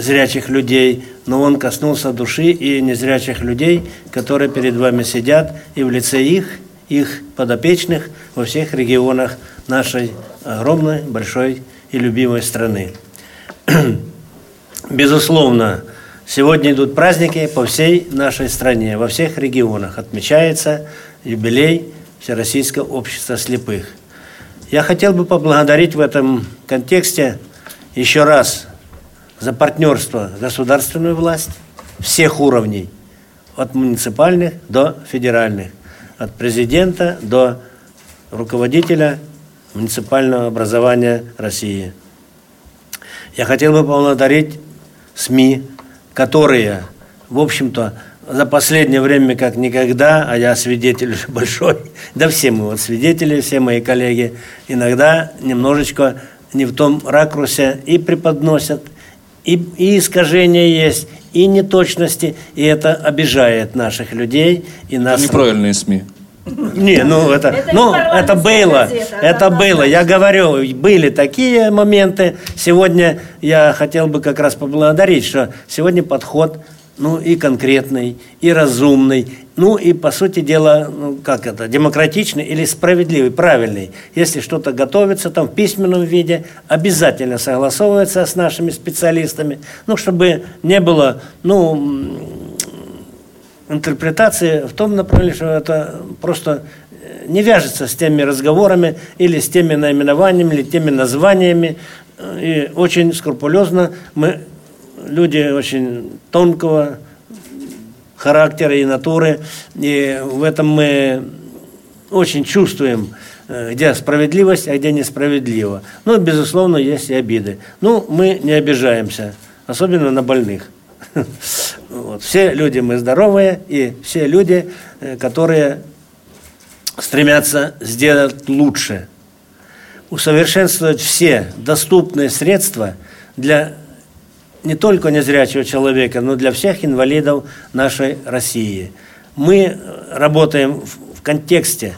зрячих людей, но он коснулся души и незрячих людей, которые перед вами сидят, и в лице их, их подопечных во всех регионах нашей огромной, большой и любимой страны. [clears throat] Безусловно, сегодня идут праздники по всей нашей стране, во всех регионах. Отмечается юбилей Всероссийского общества слепых. Я хотел бы поблагодарить в этом контексте еще раз за партнерство государственную власть всех уровней, от муниципальных до федеральных, от президента до руководителя муниципального образования России. Я хотел бы поблагодарить СМИ, которые, в общем-то, за последнее время как никогда, а я свидетель [laughs] большой, да все мы вот свидетели, все мои коллеги, иногда немножечко не в том ракурсе и преподносят, и, и искажения есть, и неточности, и это обижает наших людей. И нас... Это неправильные СМИ. Не, ну это, это ну это было, газета, это было. Я говорю, были такие моменты. Сегодня я хотел бы как раз поблагодарить, что сегодня подход ну и конкретный, и разумный, ну и, по сути дела, ну, как это, демократичный или справедливый, правильный. Если что-то готовится там в письменном виде, обязательно согласовывается с нашими специалистами, ну, чтобы не было, ну, интерпретации в том направлении, что это просто не вяжется с теми разговорами или с теми наименованиями, или теми названиями. И очень скрупулезно мы люди очень тонкого характера и натуры, и в этом мы очень чувствуем, э, где справедливость, а где несправедливо. Ну, безусловно, есть и обиды. Ну, мы не обижаемся, особенно на больных. [laughs] Вот. Все люди мы здоровые, и все люди, э, которые стремятся сделать лучше. Усовершенствовать все доступные средства для не только незрячего человека, но для всех инвалидов нашей России. Мы работаем в контексте,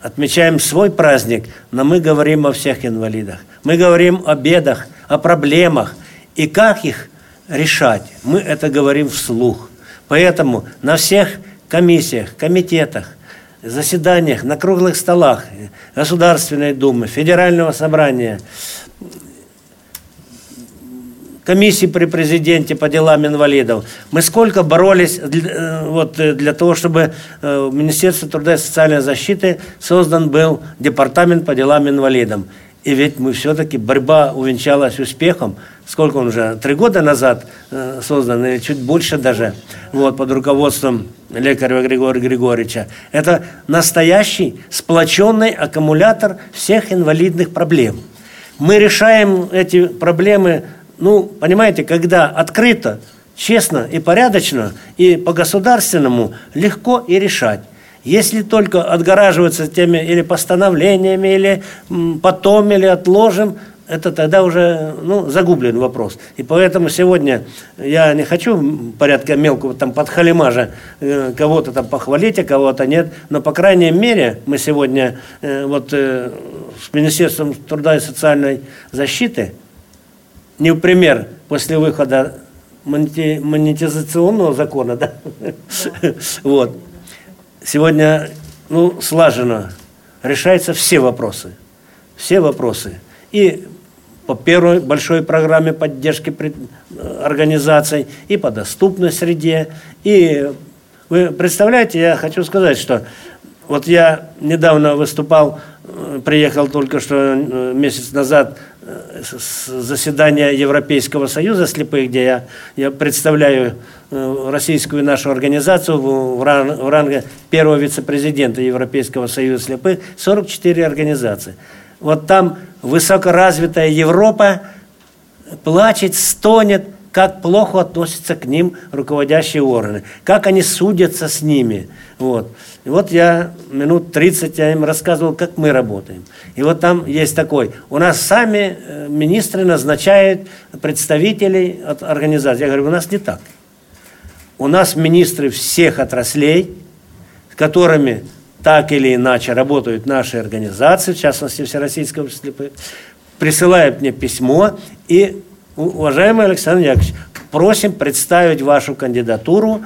отмечаем свой праздник, но мы говорим о всех инвалидах. Мы говорим о бедах, о проблемах и как их решать. Мы это говорим вслух. Поэтому на всех комиссиях, комитетах, заседаниях, на круглых столах Государственной Думы, Федерального собрания – комиссии при президенте по делам инвалидов. Мы сколько боролись для, э, вот, э, для того, чтобы э, в Министерстве труда и социальной защиты создан был департамент по делам инвалидов. И ведь мы все-таки, борьба увенчалась успехом. Сколько он уже? Три года назад создан, или чуть больше даже, вот, под руководством лекаря Григория Григорьевича. Это настоящий сплоченный аккумулятор всех инвалидных проблем. Мы решаем эти проблемы ну, понимаете, когда открыто, честно и порядочно, и по-государственному легко и решать. Если только отгораживаться теми или постановлениями, или потом, или отложим, это тогда уже ну, загублен вопрос. И поэтому сегодня я не хочу порядка мелкого там подхалимажа э, кого-то там похвалить, а кого-то нет. Но, по крайней мере, мы сегодня э, вот э, с Министерством труда и социальной защиты не в пример после выхода монетизационного закона, да? [laughs] Вот. Сегодня, ну, слаженно решаются все вопросы. Все вопросы. И по первой большой программе поддержки организаций, и по доступной среде. И вы представляете, я хочу сказать, что вот я недавно выступал, э, приехал только что э, месяц назад заседания Европейского союза слепых, где я, я представляю э, российскую нашу организацию в, ран, в ранге первого вице-президента Европейского союза слепых, 44 организации. Вот там высокоразвитая Европа плачет, стонет, как плохо относятся к ним руководящие органы, как они судятся с ними. Вот. И вот я минут 30 я им рассказывал, как мы работаем. И вот там есть такой, у нас сами э, министры назначают представителей от организации. Я говорю, у нас не так. У нас министры всех отраслей, с которыми так или иначе работают наши организации, в частности Всероссийское общество присылают мне письмо и, уважаемый Александр Яковлевич, просим представить вашу кандидатуру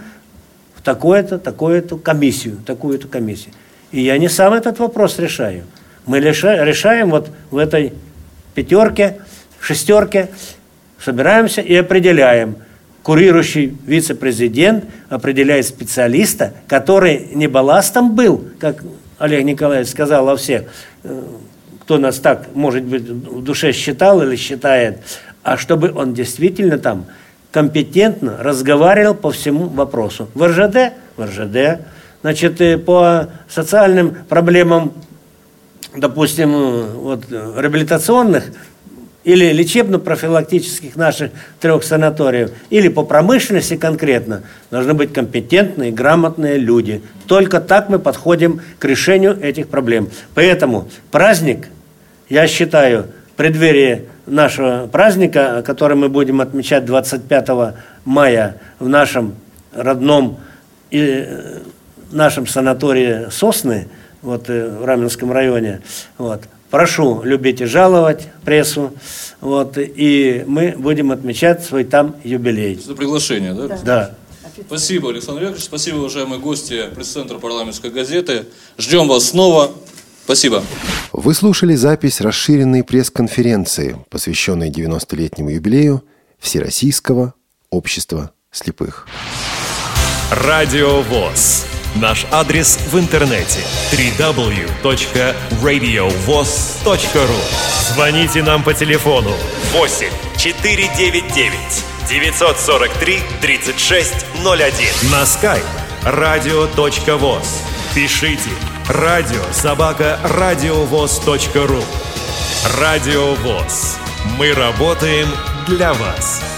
в такую-то, такую-то комиссию, такую-то комиссию. И я не сам этот вопрос решаю. Мы решаем вот в этой пятерке, шестерке, собираемся и определяем. Курирующий вице-президент определяет специалиста, который не балластом был, как Олег Николаевич сказал о всех, э, кто нас так, может быть, в душе считал или считает, а чтобы он действительно там компетентно разговаривал по всему вопросу. В РЖД? В РЖД. Значит, по социальным проблемам, допустим, вот, реабилитационных или лечебно-профилактических наших трех санаториев, или по промышленности конкретно, должны быть компетентные, грамотные люди. Только так мы подходим к решению этих проблем. Поэтому праздник, я считаю, в преддверии нашего праздника, который мы будем отмечать 25 мая в нашем родном и э, нашем санатории Сосны, вот э, в Раменском районе, вот, Прошу любить и жаловать прессу. Вот, и мы будем отмечать свой там юбилей. За приглашение, да? Да. да. Спасибо, Александр Яковлевич. Спасибо, уважаемые гости пресс-центра парламентской газеты. Ждем вас снова. Спасибо. Вы слушали запись расширенной пресс-конференции, посвященной 90-летнему юбилею Всероссийского общества слепых. Радио ВОЗ. Наш адрес в интернете www.radiovoz.ru Звоните нам по телефону 8 499 943 3601 на skype radio.voz Пишите радио собака радиовоз.ру Радио ВОЗ. Мы работаем для вас.